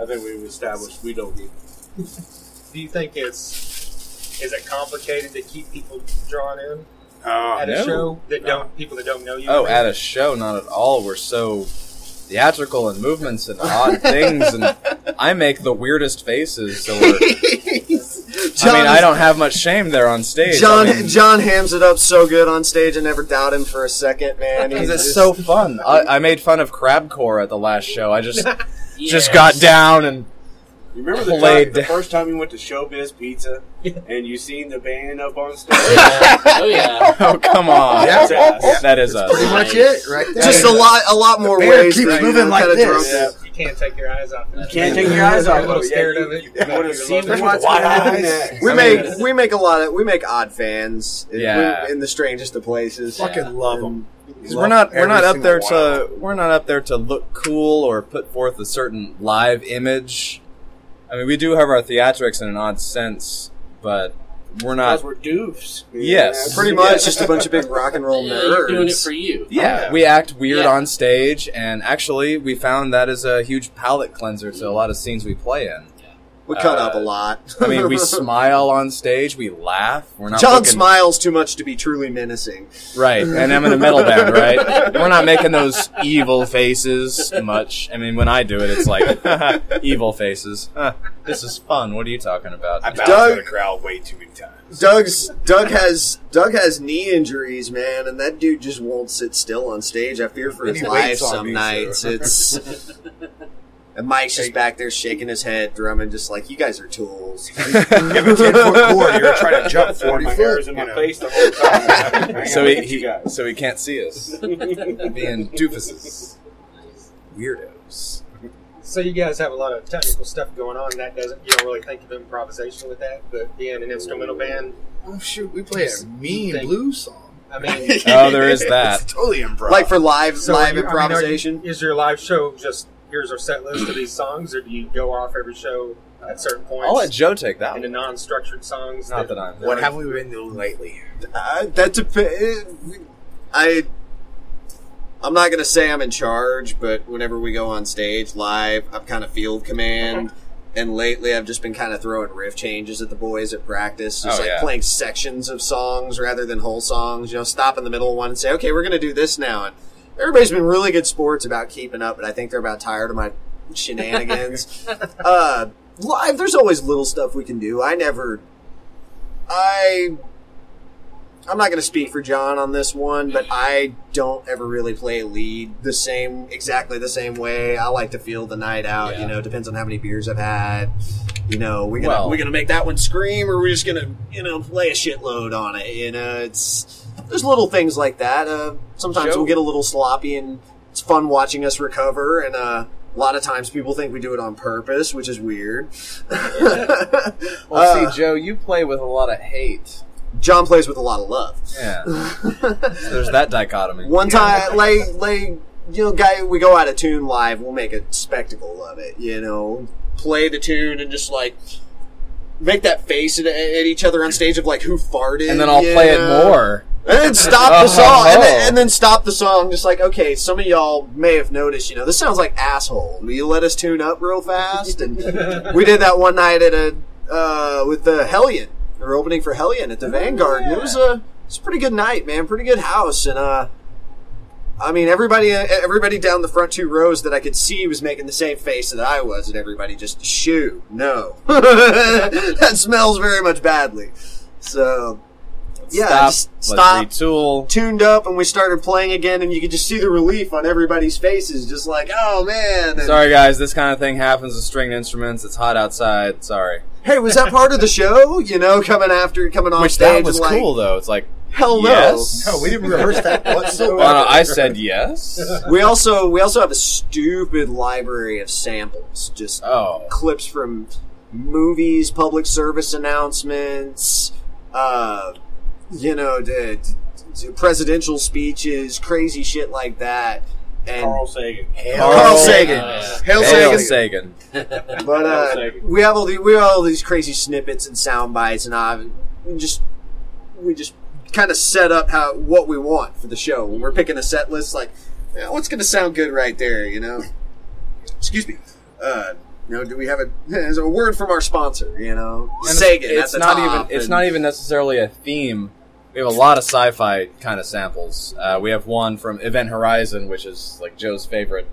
I think we've established we don't need. Do you think it's is it complicated to keep people drawn in Uh, at a no. show that don't people that don't know you? Oh, at a show, not at all. We're so theatrical and movements and odd things, and I make the weirdest faces. So we're, I mean, I don't have much shame there on stage. John I mean, John hams it up so good on stage. I never doubt him for a second, man. because He's it's just- so fun. I, I made fun of crabcore at the last show. I just just got down and You remember the, time, the first time you went to Showbiz Pizza and you seen the band up on stage? oh yeah. oh come on, That's us. that is us. Pretty much it, right there. just a lot, a lot more bear ways. keeps that, moving like kinda this. Yeah. You can't take your eyes off. it. You can't take your eyes You're off a little of it. scared Yeah, of it. You, but you want to see what's Wide eyes. We make we make a lot of we make odd fans. in- Yeah. in the strangest of places. Fucking love them. 'Cause we're not we're not up there to we're not up there to look cool or put forth a certain live image. I mean, we do have our theatrics in an odd sense, but we're Because not. we're doofs. Yes. Pretty much just a bunch of big rock and roll Yeah, nerds. you're doing it for you. Oh, yeah, we act weird Yeah. on stage, and actually, we found that is a huge palate cleanser to a lot of scenes we play in. We cut Uh, up a lot. I mean, we smile on stage, we laugh. We're not John looking- smiles too much to be truly menacing. right, and I'm in a metal band, right? We're not making those evil faces much. I mean, when I do it, it's like evil faces. Huh, this is fun. What are you talking about? I bounced Doug- at a crowd way too many times. Doug's Doug has Doug has knee injuries, man, and that dude just won't sit still on stage. I fear for his life some nights. so- It's and Mike's just back there shaking his head, drumming, just like you guys are tools. You have a 10 foot cord, you're trying to jump 40 my foot. in you my know. face the whole time. So gotta he, get you he so he can't see us being doofuses, weirdos. So you guys have a lot of technical stuff going on. That doesn't you don't really think of improvisation with that, but being an instrumental band, Oh shoot, we play a mean Think- blues song. I mean, Oh, there is that. It's totally improv. like for live so live are you- I mean, you- improvisation. is your live show just here's our set list of these songs, or do you go off every show at certain points I'll let Joe take that. into One. non-structured songs? Not that I'm. what have we been doing lately? Uh, that depends. I I'm not gonna say I'm in charge, but whenever we go on stage live, I'm kind of field command. And lately, I've just been kind of throwing riff changes at the boys at practice, just Oh, like yeah. playing sections of songs rather than whole songs. You know, stop in the middle of one and say, "Okay, we're gonna do this now." And everybody's been really good sports about keeping up, but I think they're about tired of my shenanigans. uh, live, there's always little stuff we can do. I never, I I'm not going to speak for John on this one, but I don't ever really play a lead the same, exactly the same way. I like to feel the night out. Yeah. You know, depends on how many beers I've had. You know, we gonna Well- we gonna make that one scream, or we're just gonna you know play a shitload on it. You know, it's there's little things like that. Uh, sometimes Joe- we'll get a little sloppy, and it's fun watching us recover. And uh, a lot of times people think we do it on purpose, which is weird. Well, Uh, see, Joe, you play with a lot of hate. John plays with a lot of love. Yeah. So there's that dichotomy. One time, like, like, you know, guy, we go out of tune live. We'll make a spectacle of it. You know, play the tune and just like make that face at, at each other on stage of like who farted, and then I'll you play it more. And then stop the song, and Oh. then, and then stop the song. Just like, okay, some of y'all may have noticed, you know, this sounds like asshole. Will you let us tune up real fast? And we did that one night at a uh, with the Hellion. We were opening for Hellion at the Vanguard. And it was a it's a pretty good night, man. Pretty good house, and uh, I mean, everybody everybody down the front two rows that I could see was making the same face that I was, and everybody just shoo, no, that smells very much badly. So yeah, stop. just Let's stop retool. tuned up and we started playing again and you could just see the relief on everybody's faces just like oh man And, Sorry, guys. This kind of thing happens with stringed instruments. It's hot outside. Sorry. hey was that part of the show you know coming after coming on Which stage that was and like, cool, though. It's like, hell no Yes. No, we didn't rehearse that whatsoever. well, I said yes. we also we also have a stupid library of samples just Oh. clips from movies public service announcements uh you know the, the presidential speeches crazy shit like that and Carl Sagan. Carl Carl Sagan. Sagan. Hail Hail Sagan. Sagan. But uh, Sagan. we have all the, we have all these crazy snippets and sound bites, and I we just we just kind of set up how what we want for the show when we're picking a set list. Like, yeah, what's going to sound good right there? You know. Excuse me. Uh, You know, do we have a, a word from our sponsor? You know, And Sega. It's, at the not top, even. It's and- not even necessarily a theme. We have a lot of sci-fi kind of samples. Uh, we have one from Event Horizon, which is like Joe's favorite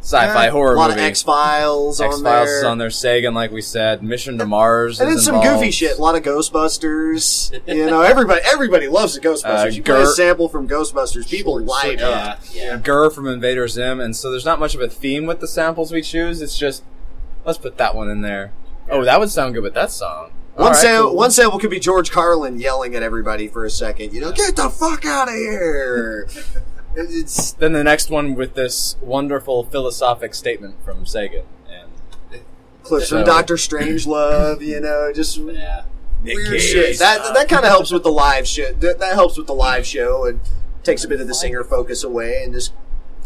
sci-fi Yeah, horror A lot movie. of X Files on X Files there. is on there. Sagan, like we said, Mission to Mars, and then some involved. goofy shit. A lot of Ghostbusters. you know, everybody everybody loves the Ghostbusters. Uh, you play a sample from Ghostbusters, people light Yeah, up. yeah. GIR from Invader Zim, and so there's not much of a theme with the samples we choose. It's just let's put that one in there. Oh, that would sound good with that song. One, All right, sam- cool. one sample could be George Carlin yelling at everybody for a second. You know, get the fuck out of here. it's Then the next one with this wonderful philosophic statement from Sagan, and clips from So- Doctor Strangelove. You know, just Yeah. Nick weird Cage shit. That stuff. that kind of helps with the live shit. That, that helps with the live show and takes a bit of the singer focus away and just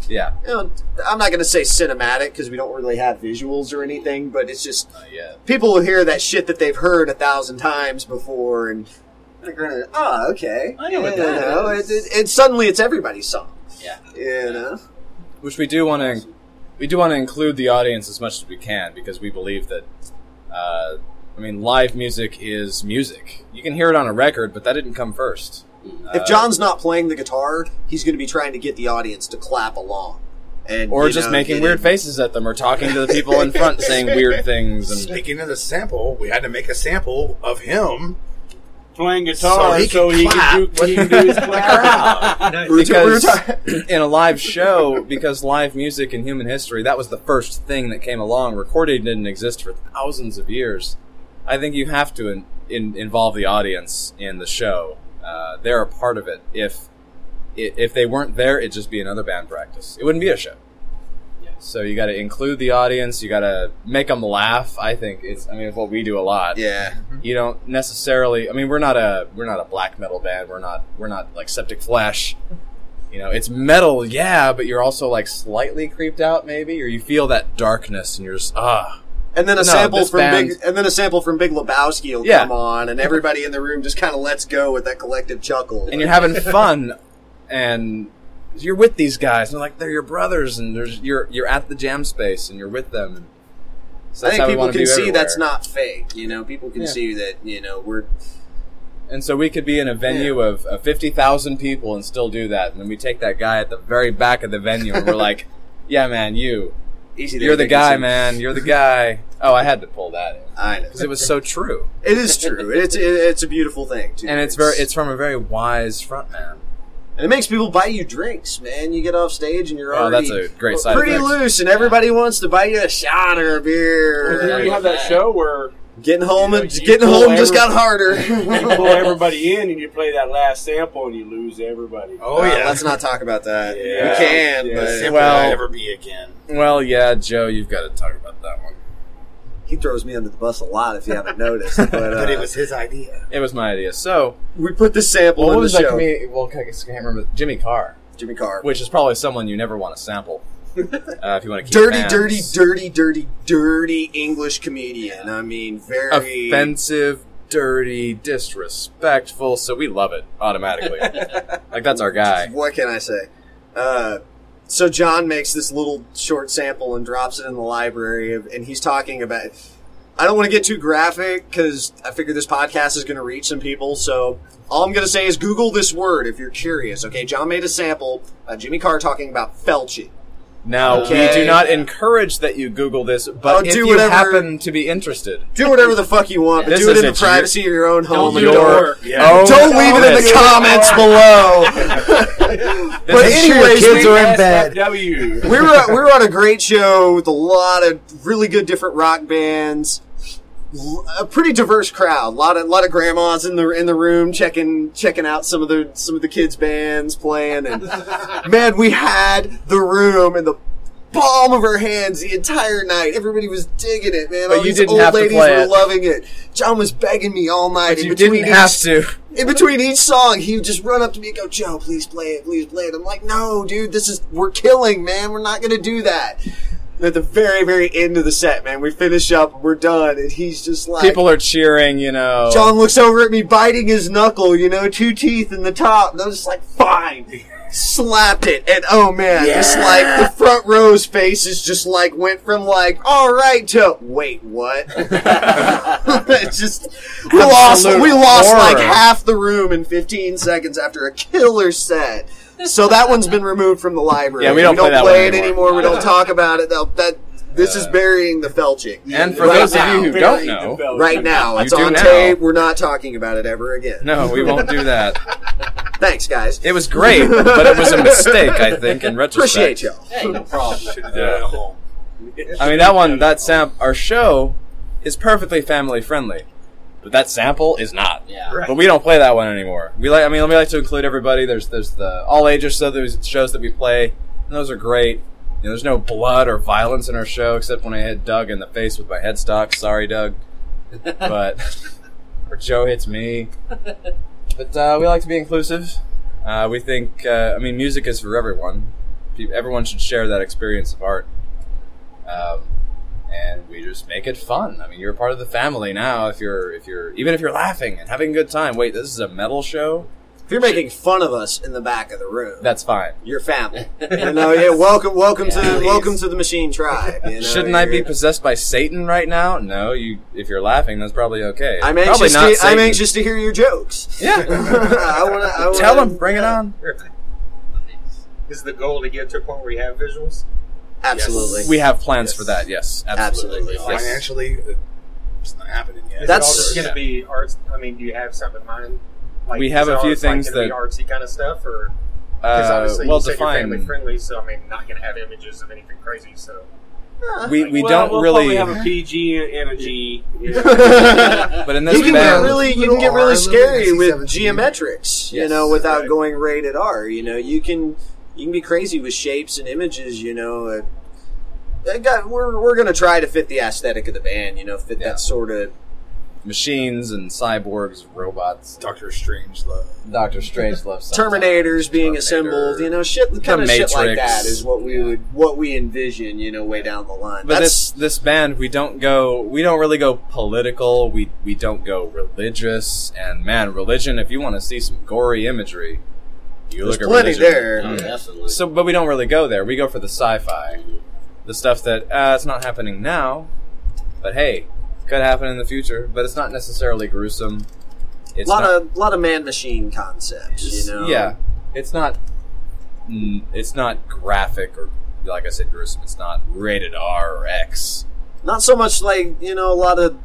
yeah, you know. I'm not going to say cinematic because we don't really have visuals or anything, but it's just uh, yeah. people will hear that shit that they've heard a thousand times before and they're gonna oh okay I know what You that know, is. it- it- and suddenly it's everybody's song Yeah. you know Which we do want to, we do want to include the audience as much as we can because we believe that, uh, I mean, live music is music. You can hear it on a record, but that didn't come first. If John's not playing the guitar he's going to be trying to get the audience to clap along and or just know, making weird in- faces at them, or talking to the people in front saying weird things, and Speaking of the sample, we had to make a sample of him. Playing guitar So so he he, can can, clap do, he can do his clap. we were, ta- we were because in a live show, because live music in human history, that was the first thing that came along. Recording didn't exist for thousands of years. I think you have to in, in, involve the audience in the show. Uh, they're a part of it. If if they weren't there, it'd just be another band practice. It wouldn't be a show. Yeah. So you got to include the audience. You got to make them laugh. I think it's. I mean, it's what we do a lot yeah you don't necessarily i mean we're not a we're not a black metal band we're not we're not like septic flesh you know it's metal yeah but you're also like slightly creeped out maybe or you feel that darkness and you're just ah and then a No, sample from band- big and then a sample from Big Lebowski will Yeah. come on and everybody in the room just kind of lets go with that collective chuckle and you're having fun and you're with these guys and they're like they're your brothers and there's you're you're at the jam space and you're with them and so I think people can see everywhere. that's not fake you know people can Yeah. see that you know we're And so we could be in a venue of, of 50,000 people and still do that. And then we take that guy at the very back of the venue and we're like, yeah, man, you. Easy there, You're the guy, see- man. You're the guy. Oh, I had to pull that in. I know Because it was so true. It is true. It's it, it's a beautiful thing too, And it's very, it's from a very wise front man. and it makes people buy you drinks, man. You get off stage and you're Oh, already that's a great side pretty effect. loose, and everybody wants to buy you a shot or a beer. And you have that show where Getting home, You know, and you getting pull home just got harder. you pull everybody in and you play that last sample and you lose everybody. Oh Uh, yeah, let's not talk about that. Yeah. We can, Yeah. but Sample Well- will ever be again. Well, yeah, Joe, you've got to talk about that one. he throws me under the bus a lot if you haven't noticed. But, uh, But it was his idea. It was my idea. So, we put the sample well, what in the was that show. comedian? Well, I can't remember. Jimmy Carr, Jimmy Carr. which is probably someone you never want to sample. Uh, if you want to keep dirty, dirty, dirty, dirty, dirty English comedian. I mean, very offensive, dirty, disrespectful. So we love it automatically. like that's our guy. What can I say? Uh, so John makes this little short sample and drops it in the library, of, and he's talking about. I don't want to get too graphic because I figure this podcast is going to reach some people. So all I'm going to say is Google this word if you're curious. Okay, John made a sample. Uh, Jimmy Carr talking about felching. Now Okay. we do not encourage that you Google this, but Oh, if do you whatever- happen to be interested, Do whatever the fuck you want, but This do it in the privacy of your own home. do and the don't- work. Yeah. Don't leave it in the comments below. but Make sure your anyways, kids we, are in bed. SFW. we were we were on a great show with a lot of really good different rock bands. A pretty diverse crowd. A lot of lot of grandmas in the in the room checking checking out some of the some of the kids bands playing and man, we had the room in the palm of our hands the entire night. Everybody was digging it, man. But all you these didn't old have to ladies were it. loving it. John was begging me all night. but in you between didn't have each- to. in between each song, he would just run up to me and go, Joe, please play it, please play it. I'm like, no, dude, this is, we're killing, man. We're not going to do that. At the very, very end of the set, man, we finish up, we're done, and he's just like, People are cheering, you know. John looks over at me, biting his knuckle, you know, two teeth in the top, and I'm just like, fine. Slapped it, and oh man, just like the front row's faces just like went from like, all right to wait, what? It's just we lost, Absolute we lost like half the room in 15 seconds after a killer set. So that one's been removed from the library. Yeah, we don't play that one it anymore. anymore. We don't talk about it. That, that this is burying the Felching. and for Right those now. of you who don't know, Right now, it's on now. tape. We're not talking about it ever again. no, we won't do that. Thanks, guys. It was great, but it was a mistake, I think, in retrospect. Appreciate y'all. Hey, no problem. Should have done it at home. I mean, that one, that samp, our show is perfectly family friendly, but that sample is not. Yeah. But we don't play that one anymore. We like, I mean, we like to include everybody. There's, there's the all ages so there's shows that we play, and those are great. You know, there's no blood or violence in our show except when I hit Doug in the face with my headstock. Sorry, Doug. But or Joe hits me. But uh, we like to be inclusive. Uh, we think, uh, I mean, music is for everyone. Everyone should share that experience of art. Um, and we just make it fun. I mean, you're a part of the family now. If you're, if you're, even if you're laughing and having a good time. Wait, this is a metal show. If you're making fun of us in the back of the room, That's fine. you're family. you know, yeah. Welcome, welcome Yeah, to please. welcome to the Machine Tribe. You know, Shouldn't I be possessed by Satan right now? No, you. If you're laughing, that's probably okay. I'm probably anxious. not To, I'm anxious to hear your jokes. Yeah. I wanna, Tell them. Bring it on. Is the goal to get to a point where you have visuals? Absolutely. We have plans Yes. for that. Yes, absolutely. Absolutely. Yes. Financially, uh, it's not happening yet. Is That's- it all just going to be arts? I mean, do you have something in mind? Like, We have a few just, like, things be that- artsy kind of stuff, or because Uh, well, you said you're family friendly, so I mean, not going to have images of anything crazy. So We we Well, don't we'll really. have a PG and a G. But in this you can band, get really, you can get really R, scary with NC-17. geometrics. You know, without right. going rated R. You know, you can you can be crazy with shapes and images. You know. Uh, I got, we're we're gonna try to fit the aesthetic of the band. You know, fit Yeah. that sort of machines and cyborgs, robots. Doctor Strangelove. Doctor Strangeloves. Terminators being Terminator. assembled. You know, shit, the kind of shit like Matrix. that is what we would what we envision. You know, way down the line. But That's this this band, we don't go. We don't really go political. We we don't go religious. And man, religion. If you want to see some gory imagery, you there's look at plenty religion. there. Oh, definitely. So, but we don't really go there. We go for the sci-fi, the stuff that uh, it's not happening now, but hey, could happen in the future. But it's not necessarily gruesome. A It's lot not, of lot of man machine concepts. You know, yeah, it's not. mm, It's not graphic or like I said, gruesome. It's not rated R or X. not so much like you know a lot of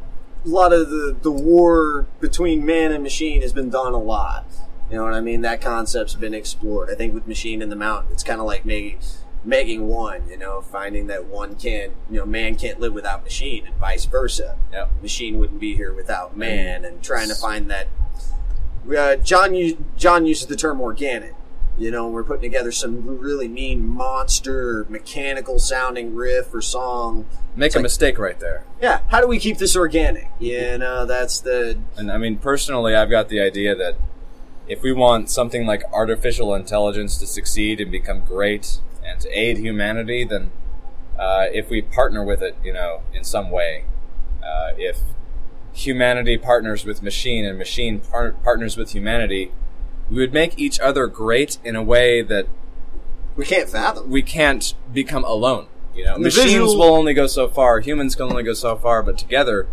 a lot of the the war between man and machine has been done a lot you know what i mean that concept's been explored i think with machine in the mountain it's kind of like making making one you know finding that one can't you know man can't live without machine and vice versa Yep. machine wouldn't be here without man and trying to find that uh, john john uses the term organic you know we're putting together some really mean monster mechanical sounding riff or song Make It's a like- mistake right there. yeah, how do we keep this organic? You know, that's the And I mean, personally, I've got the idea that if we want something like artificial intelligence to succeed and become great and to aid humanity, then uh, if we partner with it, you know, in some way, uh, if humanity partners with machine and machine par- partners with humanity, we would make each other great in a way that we can't fathom. we can't become alone. You know, The machines visual- will only go so far. Humans can only go so far, but together,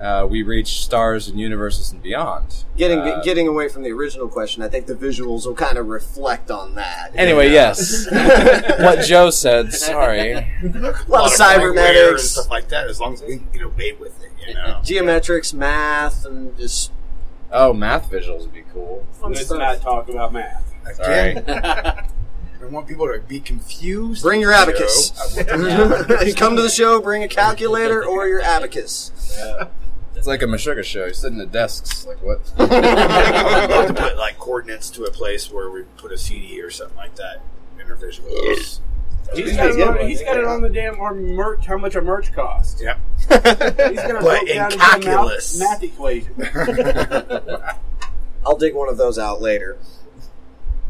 uh, we reach stars and universes and beyond. Getting Uh, getting away from the original question, I think the visuals will kind of reflect on that. Anyway, you know? yes. what Joe said. Sorry. a lot of wear and stuff like that. As long as we can get away with it, you know. geometrics, math, and just Oh, math visuals would be cool. fun Let's stuff. not talk about math. Sorry. I want people to be confused. Bring your abacus. I want them you come to the show, bring a calculator or your abacus. It's like a Meshuggah show. You're sitting at desks. Like what? I'd love to put like coordinates to a place where we put a CD or something like that in our visuals. He's got, it on, he's got it on the damn our merch. How much a merch cost? Yep. He's got it But in down a calculus. math, math equation. I'll dig one of those out later.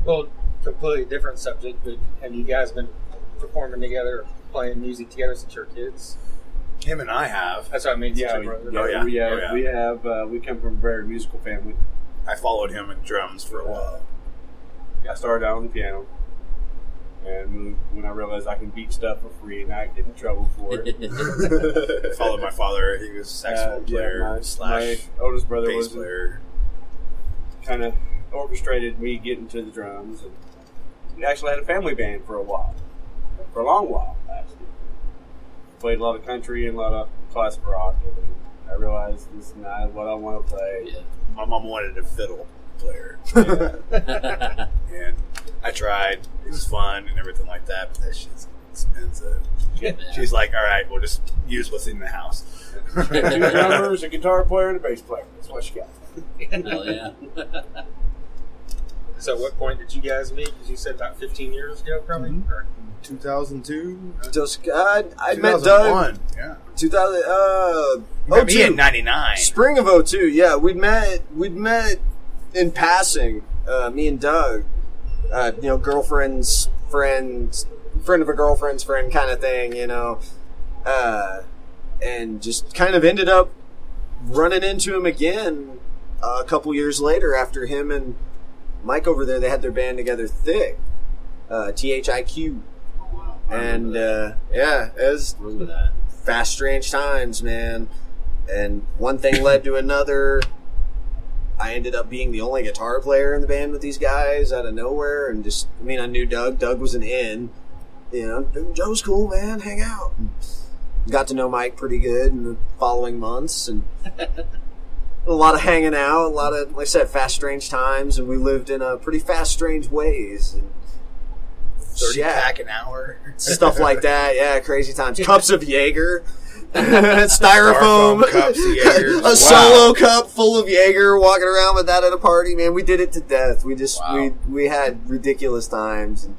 well, completely different subject. But have you guys been performing together playing music together since you were kids? Him and I have. That's what I mean. Yeah, we, yeah, Oh, yeah. we have, Oh, yeah. we have, uh, we come from a very musical family. I followed him in drums for a while. I started out on the piano, and when I realized I can beat stuff for free and not get in trouble for it, followed my father. He was a saxophone uh, yeah, player my, slash my oldest brother bass was player. kind of orchestrated me getting to the drums, and we actually had a family band for a while, for a long while actually. Played a lot of country and a lot of classic rock, and I realized this is not what I want to play. Yeah. My mom wanted a fiddle player, Yeah. and I tried. It was fun and everything like that, but that shit's expensive. She's like, "All right, we'll just use what's in the house." Two drummers, a guitar player, and a bass player. That's what she got. Hell yeah. So, at what point did you guys meet? Because you said about 15 years ago, probably. Mm-hmm. Or- 2002. Just I, I met Doug 2001. Yeah. 2000 uh You met me 02. in '99. Spring of 02, yeah. We'd met we'd met in passing, uh, me and Doug. Uh, you know, girlfriend's friend friend of a girlfriend's friend kind of thing, you know. Uh, and just kind of ended up running into him again uh, a couple years later after him and Mike over there they had their band together thick. Uh, THIQ. And uh, yeah, it was fast strange times man. And one thing led to another. I ended up being the only guitar player in the band with these guys out of nowhere and just i mean i knew doug. Doug was an in. You know joe's cool man. Hang out. And got to know mike pretty good in the following months and a lot of hanging out a lot of like i said fast strange times and we lived in a pretty fast strange ways and Thirty yeah pack an hour. stuff like that. Yeah, crazy times. Cups of Jaeger, styrofoam, cups of a Wow. solo cup full of Jaeger. Walking around with that at a party, man. We did it to death. We just Wow. we we had ridiculous times and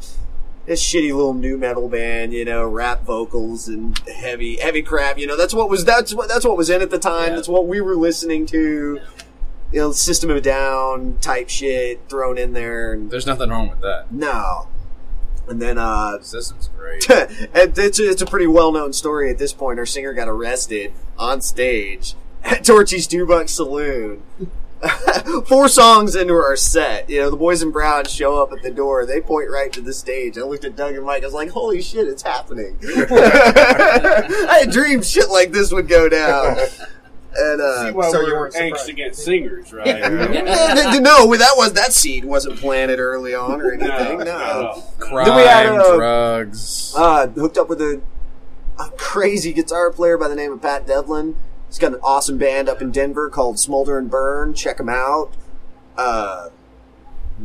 this shitty little nu metal band, you know, rap vocals and heavy heavy crap. You know, that's what was that's what that's what was in at the time. Yeah. That's what we were listening to. You know, System of a Down type shit thrown in there, and There's nothing wrong with that. no. And then uh system's great. and it's, it's a pretty well known story at this point. Our singer got arrested on stage at Torchy's Two Buck Saloon. Four songs into our set, you know, the boys in brown show up at the door. They point right to the stage. I looked at Doug and Mike. I was like, "Holy shit, it's happening!" I had dreamed shit like this would go down. And See uh, so you weren't angst against singers, right? no, that was that seed wasn't planted early on or anything. no, No, no. Crime, Then we had, uh, drugs. uh, hooked up with a, a crazy guitar player by the name of Pat Devlin. He's got an awesome band up in Denver called Smolder and Burn. Check him out. Uh,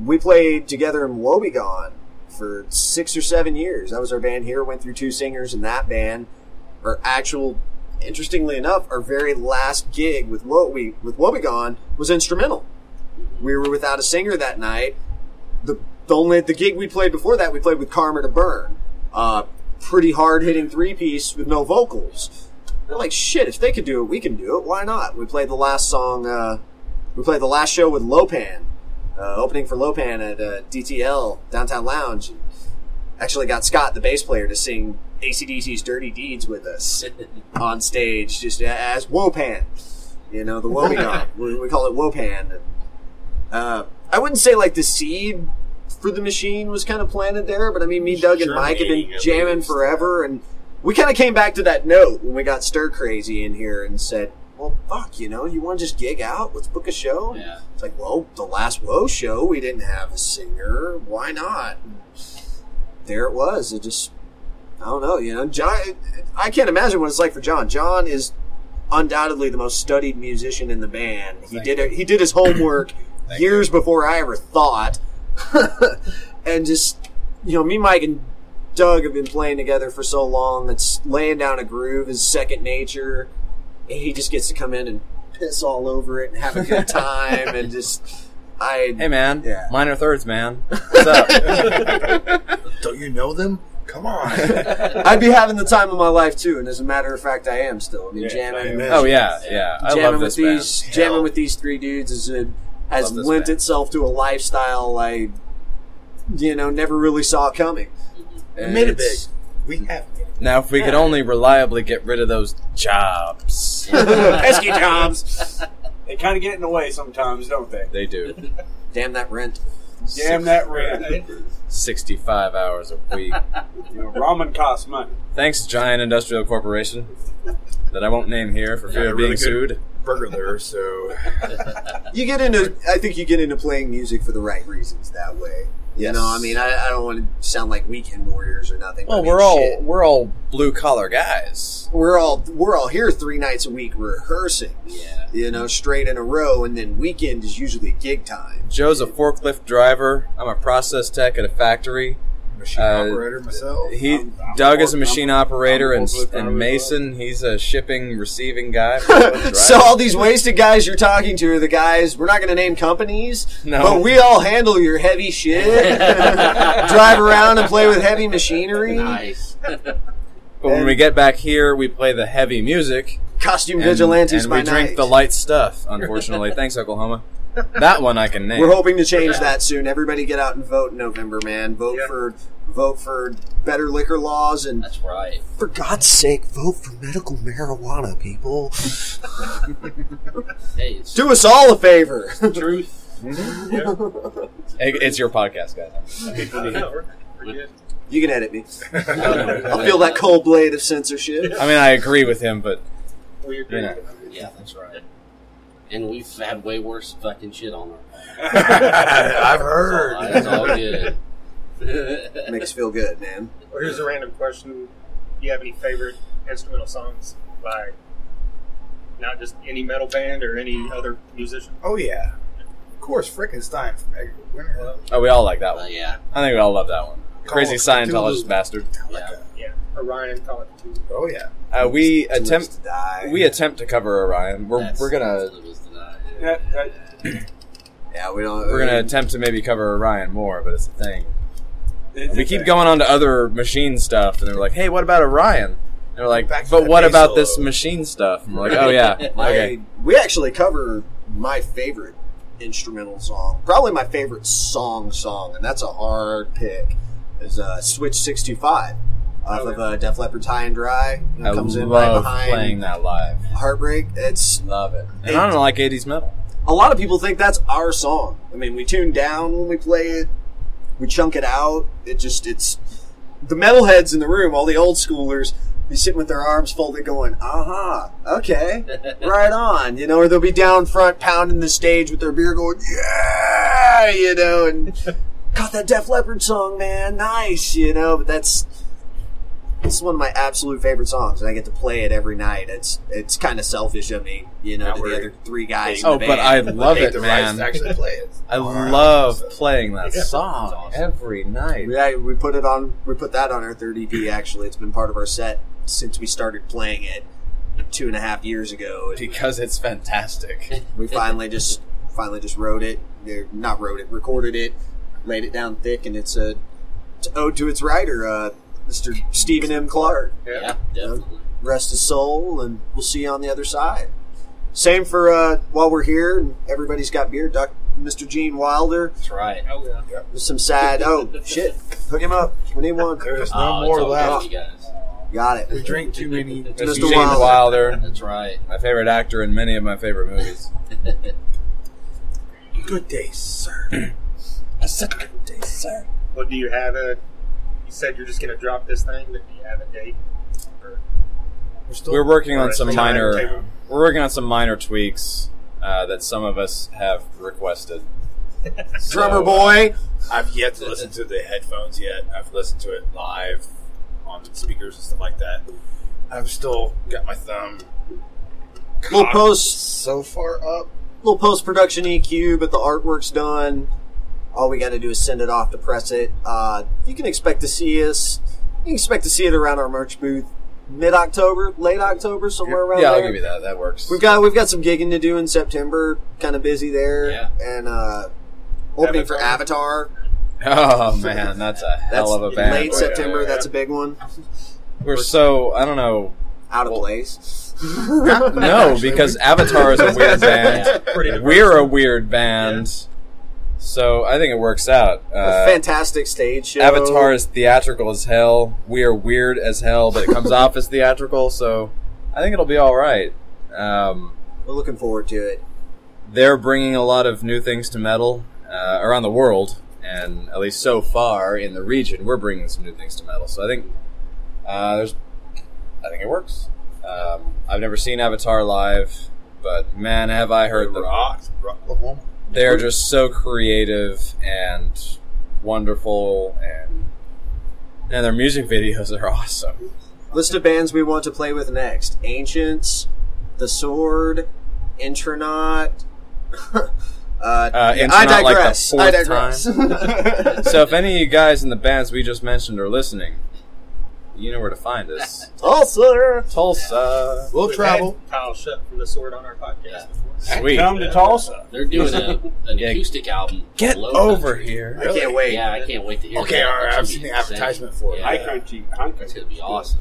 we played together in Wobegon for six or seven years. That was our band here. Went through two singers in that band. Our actual, interestingly enough, our very last gig with Wobe with Wobegon was instrumental. We were without a singer that night. The, the only the gig we played before that, we played with Karma to Burn. Uh, pretty hard hitting three piece with no vocals. They're like, shit, if they could do it, we can do it. Why not? We played the last song, uh, we played the last show with Lopan, uh, opening for Lopan at uh, DTL, Downtown Lounge. And actually got Scott, the bass player, to sing ACDC's Dirty Deeds with us on stage, just as Wopan. You know, the Wobegon. we, we call it Wopan. And, uh, I wouldn't say like the seed for the machine was kind of planted there, but I mean, me, Doug, and Mike have been jamming forever, and we kind of came back to that note when we got stir crazy in here and said, "Well, fuck, you know, you want to just gig out? Let's book a show." Yeah. It's like, well, the last Woe show, we didn't have a singer. Why not? And there it was. It just, I don't know, you know, John. I can't imagine what it's like for John. John is undoubtedly the most studied musician in the band. He Thank did it. He did his homework years before I ever thought, and just you know, me, Mike, and Doug have been playing together for so long. It's laying down a groove is second nature. And He just gets to come in and piss all over it and have a good time and just. I Hey man, Yeah. minor thirds, man. What's up? Don't you know them? Come on. I'd be having the time of my life too, and as a matter of fact, I am still. I mean, Yeah, jamming, I oh yeah, yeah. I jamming love with this these, band. jamming Hell. with these three dudes is a, has lent band. itself to a lifestyle I, you know, never really saw coming. We made it It's- We have. Now, if we could only reliably get rid of those jobs, Pesky jobs. They kind of get in the way sometimes, don't they? they do. Damn that rent. Damn that rent. 65 hours a week. You know, ramen costs money. Thanks, Giant Industrial Corporation, that I won't name here for fear of being really good. sued. Burglar, so You get into. I think you get into playing music for the right reasons that way. You Yes. know, I mean, I, I don't want to sound like weekend warriors or nothing. Well, I mean, we're all shit. we're all blue collar guys. we're all we're all here three nights a week rehearsing. Yeah. You know, straight in a row, and then weekend is usually gig time. Joe's a forklift driver. I'm a process tech at a factory. Machine Uh, operator myself. He I'm- I'm Doug is a machine I'm operator, I'm and and as Mason he's a shipping receiving guy. So all these wasted guys you're talking to are the guys we're not going to name companies, No. but we all handle your heavy shit, drive around and play with heavy machinery, Nice. but when we get back here, we play the heavy music. costume and, vigilantes and by we drink the light stuff. Unfortunately, thanks Oklahoma. That one I can name. We're hoping to change that soon. Everybody get out and vote in November, man. Vote Yeah. for vote for better liquor laws and That's right. for God's sake, vote for medical marijuana, people. Hey, it's Do us all a favor. truth. It- It's your podcast, guys. No, we're, we're good. you can edit me. I'll feel that cold blade of censorship. I mean, I agree with him, but We agree. You know. Yeah, that's right. And we've had way worse fucking shit on our. I've heard. It's all good. Makes us feel good, man. Well, here's a random question: Do you have any favorite instrumental songs by not just any metal band or any other musician? Oh yeah, of course, Frankenstein from Edgar Winter. oh, we all like that Uh, one. yeah, I think we all love that one. Crazy Scientologist Cthulhu. bastard. yeah. Yeah, Orion, Call of Duty. Oh yeah. Uh, we Too attempt to die. we attempt to cover Orion. We're That's- we're gonna that's what it was tonight, yeah. That, that, yeah, we don't. we're gonna attempt to maybe cover Orion more, but it's a thing. It's- We keep going on to other machine stuff, and they're like, "Hey, what about Orion?" And they're like, Back to "But the what bass about this solo." machine stuff?" And we're like, "Oh yeah, My, okay." We actually cover my favorite instrumental song, probably my favorite song song, and that's a hard pick. Is uh, Switch six two five off of uh, Def Leppard High 'n' Dry. It I comes in right love behind playing that live. Heartbreak. It's Love it. And I don't like '80s metal. a lot of people think that's our song. I mean, we tune down when we play it, we chunk it out. It just it's the metalheads in the room, all the old schoolers, be sitting with their arms folded, going, "Aha, okay, right on," you know, or they'll be down front pounding the stage with their beer, going, "Yeah," you know, and got that Def Leppard song, man, nice, you know. But that's it's one of my absolute favorite songs, and I get to play it every night. It's it's kind of selfish of me, you know, Now to the we're- other three guys. in Oh, the but. I love it, man. to actually play it. I on love album, so. playing that Yeah. song Awesome. every night. Yeah, we put it on. We put that on our third EP. Actually, it's been part of our set since we started playing it two and a half years ago. Because it's fantastic. we finally just finally just wrote it. er, Not wrote it, recorded it, laid it down thick, and it's a it's ode to its writer, uh, Mr. Stephen M. Clark. Yeah, definitely. Rest his soul, and we'll see you on the other side. Same for uh, while we're here. and Everybody's got beer. Doc, Mr. Gene Wilder. That's right. Oh yeah. There's some sad. Oh shit! Hook him up. We need one. There's no Oh, more left. good, you guys. Got We drink too many. Mr. Mr. Gene Wilder. Wilder, That's right. my favorite actor in many of my favorite movies. Good day, sir. I said good day, sir. What do you have a? You said you're just going to drop this thing, but do you have a date? Or, We're still. We're working on some minor. timetable? We're working on some minor tweaks uh, that some of us have requested. Drummer So, boy. I've yet to listen to the headphones yet. I've listened to it live on speakers and stuff like that. I've still got my thumb. Little post, so far up. little post production EQ, but the artwork's done. All we got to do is send it off to press it. Uh, you can expect to see us. You can expect to see it around our merch booth, mid October, late October, somewhere around Yeah, there. I'll give you that. That works. We've got we've got some gigging to do in September. Kind of busy there. Yeah. And uh, opening for Avatar. Avatar. Oh man, that's a That's hell of a band. late right September. there. That's a big one. We're so I don't know. Out of Well- place. No, because Avatar is a weird band. We're a weird band. So I think it works out. A Uh, fantastic stage show. Avatar is theatrical as hell. We are weird as hell, but it comes off as theatrical. So I think it'll be all right. Um, We're looking forward to it. they're bringing a lot of new things to metal uh, around the world, and at least so far in the region, we're bringing some new things to metal. So I think uh, there's, I think it works. Um, I've never seen Avatar live, but man, have I heard them. Rock, Oklahoma. They're just so creative and wonderful, and and their music videos are awesome. List of bands we want to play with next: Ancients, The Sword, Intronaut. uh, Uh, yeah, I like digress. I fourth digress. So if any of you guys in the bands we just mentioned are listening, you know where to find us. Tulsa. Tulsa. We'll travel. Kyle Shutt from the Sword on our podcast Yeah. before. Sweet. Come to Tulsa. They're doing a, an Yeah. acoustic album. Get over Country. here. I can't wait. Yeah, I can't wait to hear Okay, that. all right, I've seen the advertisement for it. Yeah. High country. High country. It's gonna be awesome.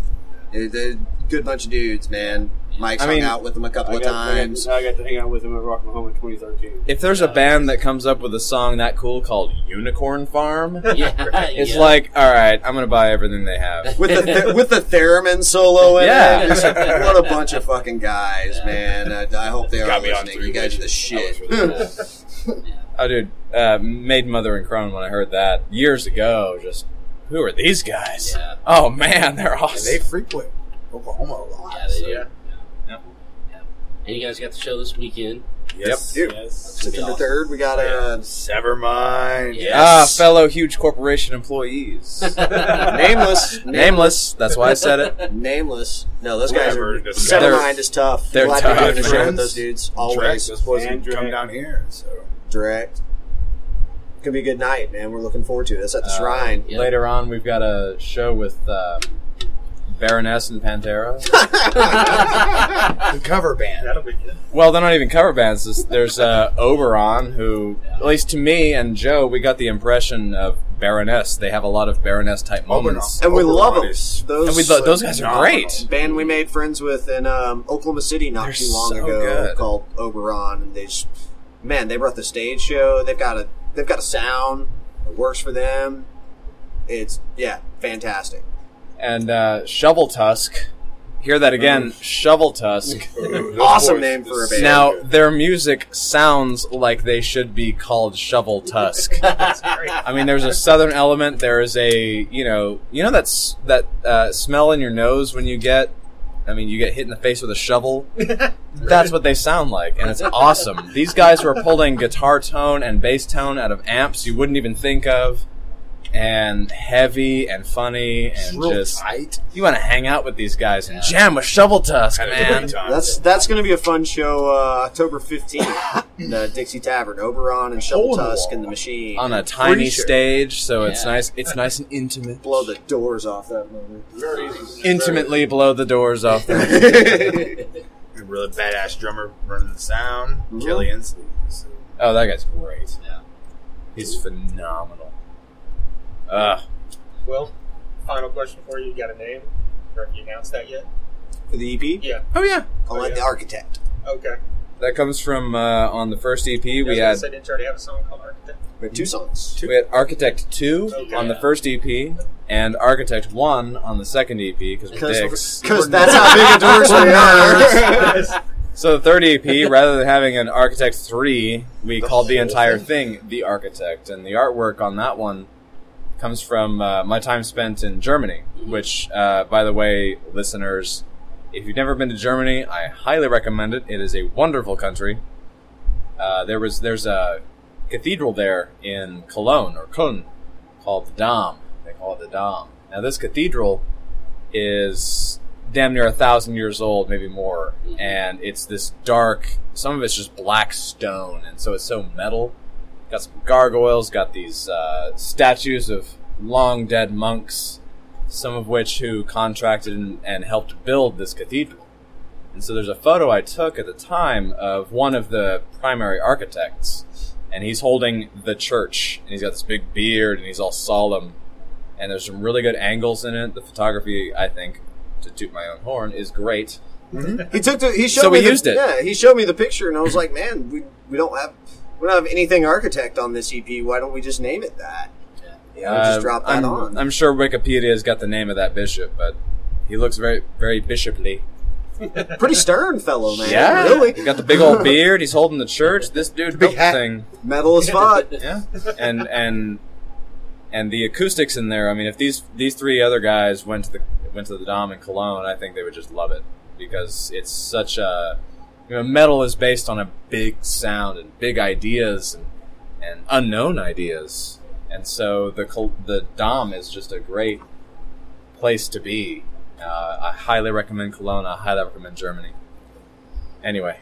They're, they're a good bunch of dudes, man. Mike's I hung mean, out with them a couple I of got, I, times. got, I got to hang out with him at Rocklahoma in 2013. If there's a band that comes up with a song that cool called Unicorn Farm, Yeah, it's yeah. like, all right, I'm gonna buy everything they have. with the th- with the theremin solo in Yeah. it. It's what a bunch of fucking guys, man. I, I hope they are Got me on listening. You guys are the shit. That was really Oh, dude, uh, Maiden Mother and Crone. When I heard that years ago, just who are these guys? Yeah. Oh man, they're And awesome. they frequent Oklahoma a lot. Yeah, they do. And you guys got the show this weekend. Yes, Yep. yes. September third, we got a Severmind. Yeah. Ah, fellow huge corporation employees. nameless, Nameless. That's why I said it. nameless. No, those guys Whatever, are. just- Severmind is tough. they're Glad tough, to be doing with those dudes. Direct. Always Those boys And come down here. So direct. Gonna be a good night, man. We're looking forward to it. That's at the Uh, Shrine. Yeah. Later on, we've got a show with um, Baroness and Pantera. the cover band. That'll be good. Well, they're not even cover bands. There's, there's uh, Oberon, who, at least to me and Joe, we got the impression of Baroness. They have a lot of Baroness type moments. and we Oberon love them. Those, And we lo- those guys are great. band we made friends with in um, Oklahoma City not They're too long so ago good. called Oberon, and they just man they brought the stage show. They've got a they've got a sound that works for them. It's yeah, fantastic. And uh, Shovel Tusk. Hear that again, Shovel Tusk. Awesome name for a band. Now, their music sounds like they should be called Shovel Tusk. That's great. I mean, there's a southern element. There is a, you know, you know that's that uh, smell in your nose when you get, I mean, you get hit in the face with a shovel. That's what they sound like, and it's awesome. These guys were pulling guitar tone and bass tone out of amps you wouldn't even think of, and heavy and funny and real just tight. you want to hang out with these guys and jam with Shovel Tusk, man. time. That's that's going to be a fun show. Uh, October fifteenth, the Dixie Tavern, Oberon and Shovel Hole in the Tusk and the Machine. On a tiny shirt. stage, so it's nice. It's nice and intimate. blow the doors off that movie. Very easy. Intimately blow the doors off. them. A really badass drummer running the sound. Mhm. Killian. So- Oh, that guy's great. Yeah. He's phenomenal. Uh, Well, final question for you. You got a name? Or have you announced that yet? For the EP, Yeah. oh yeah, I like the Architect. Okay. that comes from uh, on the first EP. We I had said, didn't already have a song called Architect? We have two songs. we had Architect Two Okay. on the first EP and Architect One on the second EP because we're dicks. Because that's how big a dorks we are. So the third EP, rather than having an Architect Three, we The called the entire thing? thing the Architect, and the artwork on that one comes from uh, my time spent in Germany. Which, uh, by the way, listeners, if you've never been to Germany, I highly recommend it. It is a wonderful country. Uh, there was there's a cathedral there in Cologne or Köln called the Dom. They call it the Dom. Now this cathedral is damn near a thousand years old, maybe more, and it's this dark. Some of it's just black stone, and so it's so metal. Got some gargoyles. Got these uh, statues of long dead monks, some of which who contracted and, and helped build this cathedral. And so there's a photo I took at the time of one of the primary architects, and he's holding the church, and he's got this big beard, and he's all solemn. And there's some really good angles in it. The photography, I think, to toot my own horn, is great. He took the, he showed So me we the, used it. Yeah, he showed me the picture, and I was like, man, we we don't have we We don't have anything architect on this EP. Why don't we just name it that? Yeah, we'll Uh, just drop that I'm, on. I'm sure Wikipedia's got the name of that bishop, but he looks very, very bishoply. Pretty stern fellow, man. yeah, really. He got the big old beard. He's holding the church. This dude built the hat. thing. Metal as fuck. Yeah, and and and the acoustics in there. I mean, if these these three other guys went to the went to the Dom in Cologne, I think they would just love it because it's such a you know metal is based on a big sound and big ideas and and unknown ideas, and so the the Dom is just a great place to be. Uh, I highly recommend Cologne. I highly recommend Germany. Anyway,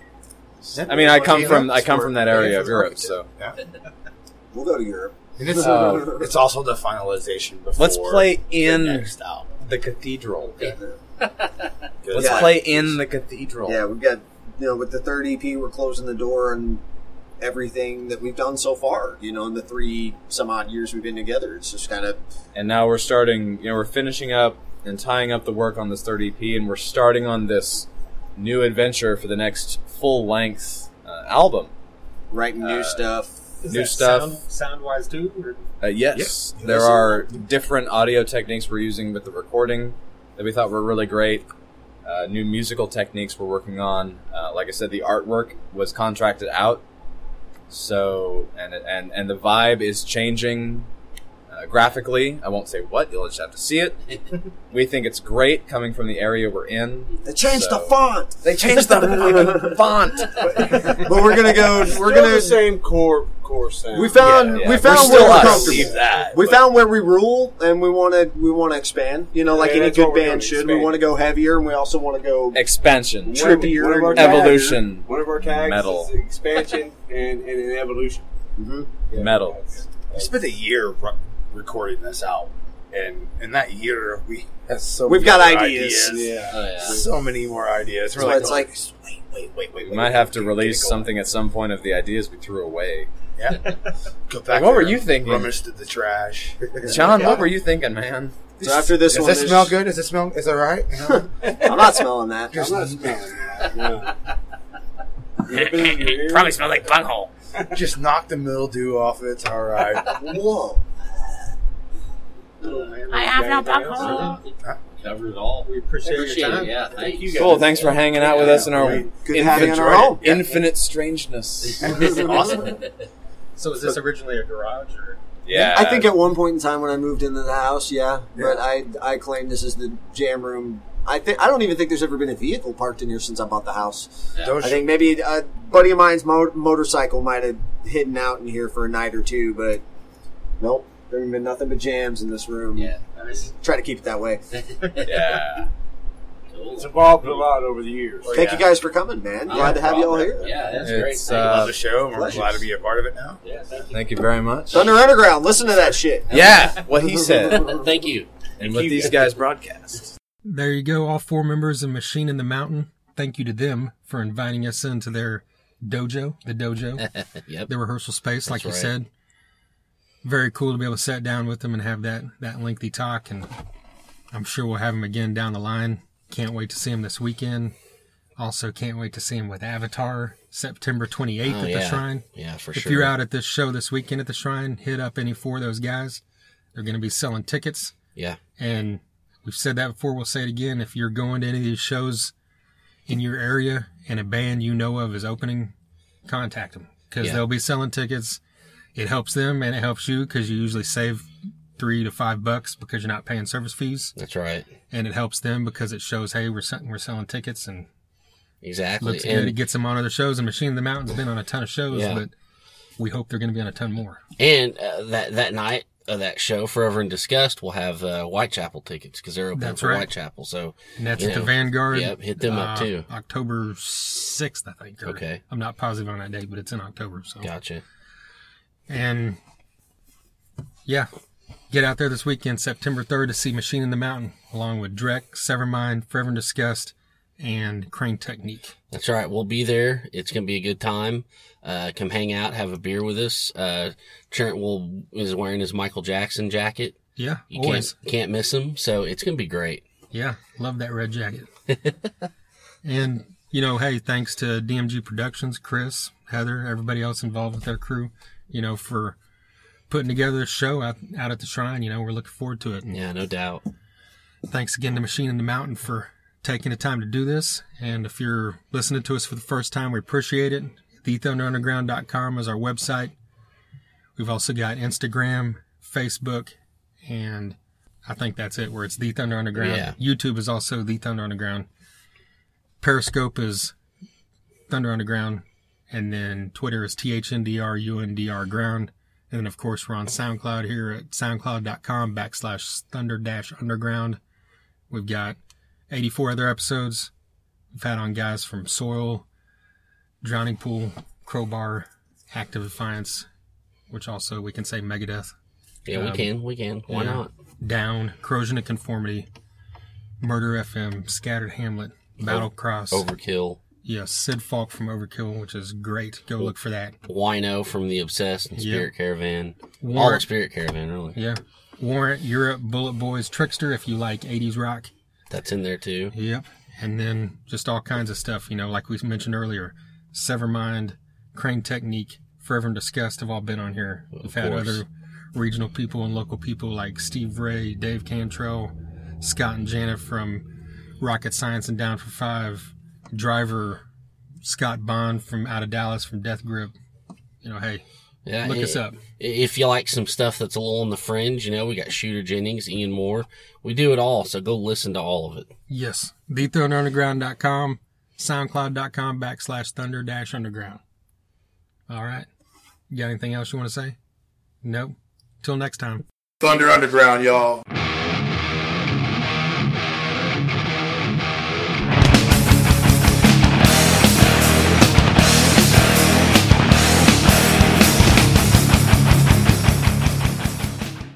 I mean, I come from I come from that area of Europe, so We'll go to Europe. And it's, Uh, it's also the finalization before. let's play the in next album. the cathedral. Let's Yeah. play in the cathedral. Yeah, we've got you know with the third EP, we're closing the door on everything that we've done so far. You know, in the three some odd years we've been together, it's just kind of And now we're starting, you know, we're finishing up and tying up the work on this third EP, and we're starting on this new adventure for the next full length uh, album. writing new Uh, stuff. Is New that stuff. Sound, sound wise too? Or? Uh, yes, Yes. there are different audio techniques we're using with the recording that we thought were really great. Uh, new musical techniques we're working on. Uh, like I said, the artwork was contracted out, so and and and the vibe is changing uh, graphically. I won't say what; you'll just have to see it. we think it's great coming from the area we're in. They changed the font, They changed the font. but we're gonna go. We're Still gonna. the same core core sound. We found. Yeah, we yeah. found We're still where we're comfortable. That. We but- found where we rule, and we want to. We want to expand. You know, like Yeah, any good band doing, should. We want to go heavier, and we also want to go Expansion, One of- trippier one of our tags- evolution, One of our tags Metal. is expansion and, and an evolution. Mhm. Yeah, Metal. that's- We spent a year re- recording this album, and in that year we had so We've many got other ideas. Yeah. Oh, yeah. so many more ideas. We're So like, it's like- wait, wait, wait, wait. We might wait, have to release something at some point of the ideas we threw away. Yeah. Go back. Like, what were you thinking? Rummage through the trash. John, what were you thinking, man? So after this Does one, this there's- smell good? Does it smell? Is it all right? You? I'm not smelling that. I'm not smelling that. No. You open it in your ear? smells like bunghole. Just knock the mildew off. It's all right. Whoa. I have no bunghole. Covered it all. We appreciate, Appreciate your it. time. Yeah, thank you. Guys. Cool. Thanks for hanging out with us in our Good to have you in infinite, our home. infinite strangeness. awesome. So was this originally a garage or? Yeah, I think at one point in time when I moved into the house, yeah, but I I claim this is the jam room. I think I don't even think there's ever been a vehicle parked in here since I bought the house. Don't I think maybe a buddy of mine's mo- motorcycle might have hidden out in here for a night or two, but nope, there have been nothing but jams in this room. Yeah. Nice. Try to keep it that way. yeah. It's evolved a lot over the years. Thank you guys for coming, man. Glad to have you all here. Yeah, that's It's, great. uh, love the show, we're pleasures. glad to be a part of it now. yeah, thank you. Thank you very much. Thunder Underground, listen to that shit. Yeah, what he said, thank you. and what these guys broadcast. There you go, all four members of Machine in the Mountain. Thank you to them for inviting us into their dojo, the dojo, Yep. the rehearsal space, like That's you right. said. Very cool to be able to sit down with them and have that, that lengthy talk. And I'm sure we'll have them again down the line. Can't wait to see him this weekend. Also, can't wait to see him with Avatar September 28th Oh, at the. Shrine. Yeah, for if sure. If you're out at this show this weekend at the Shrine, hit up any four of those guys. They're going to be selling tickets. Yeah. And we've said that before, we'll say it again. If you're going to any of these shows in your area and a band you know of is opening, contact them because Yeah. they'll be selling tickets. It helps them and it helps you because you usually save three to five bucks because you're not paying service fees. That's right. And it helps them because it shows, hey, we're, sell- we're selling tickets and Exactly. looks good. It And, gets them on other shows. And Machine in the Mountain's been on a ton of shows, Yeah. but we hope they're going to be on a ton more. and uh, that that night of that show, Forever in Disgust, will have uh, Whitechapel tickets because they're open That's for right. Whitechapel. So And that's at the Vanguard. yep, hit them up, uh, too. October 6th, I think. Okay. I'm not positive on that date, but it's in October. So. gotcha. And yeah, get out there this weekend, September 3rd, to see Machine in the Mountain, along with Drek, Severmind, Forever in Disgust, and Crane Technique. That's right. We'll be there. It's gonna be a good time. Uh, come hang out, have a beer with us. Uh, Trent will is wearing his Michael Jackson jacket. Yeah, You always. can't can't miss him. So it's gonna be great. Yeah, love that red jacket. and, you know, hey, thanks to DMG Productions, Chris, Heather, everybody else involved with their crew, you know, for putting together a show out, out at the shrine. You know, we're looking forward to it. Yeah, no doubt. thanks again to Machine in the Mountain for taking the time to do this. And if you're listening to us for the first time, we appreciate it. TheThunderUnderground.com is our website. We've also got Instagram, Facebook, and I think that's it, where it's The Thunder Underground. Yeah. YouTube is also The Thunder Underground. Periscope is Thunder Underground. And then Twitter is THNDRUNDR Ground. And then, of course, we're on SoundCloud here at soundcloud.com backslash thunder dash underground. We've got 84 other episodes. We've had on guys from Soil, Drowning Pool, Crowbar, Active Defiance, which also we can say Megadeth, Yeah, we Um, can. We can. Why yeah. not? Down, Corrosion of Conformity, Murder FM, Scattered Hamlet, Battle Cross. Overkill. Yes, Sid Falck from Overkill, which is great. Go look for that. Wino from the Obsessed and Yeah. Spirit Caravan. All Warrant, of Spirit Caravan, really. yeah. Warrant, Europe, Bullet Boys, Trickster, if you like 80s rock. That's in there too. Yep. And then just all kinds of stuff, you know, like we mentioned earlier. Severmind, Crane Technique, Forever in Disgust have all been on here. We've had course. other regional people and local people like Steve Ray, Dave Cantrell, Scott and Janet from Rocket Science and Down for Five, Driver, Scott Bond from out of Dallas from Death Grip. You know, hey, Yeah. look i- us up. If you like some stuff that's a little on the fringe, you know, we got Shooter Jennings, Ian Moore. We do it all, so go listen to all of it. Yes. TheThunderUnderground.com, SoundCloud.com backslash Thunder dash Underground. All right. You got anything else you want to say? Nope. Till next time. Thunder Underground, y'all.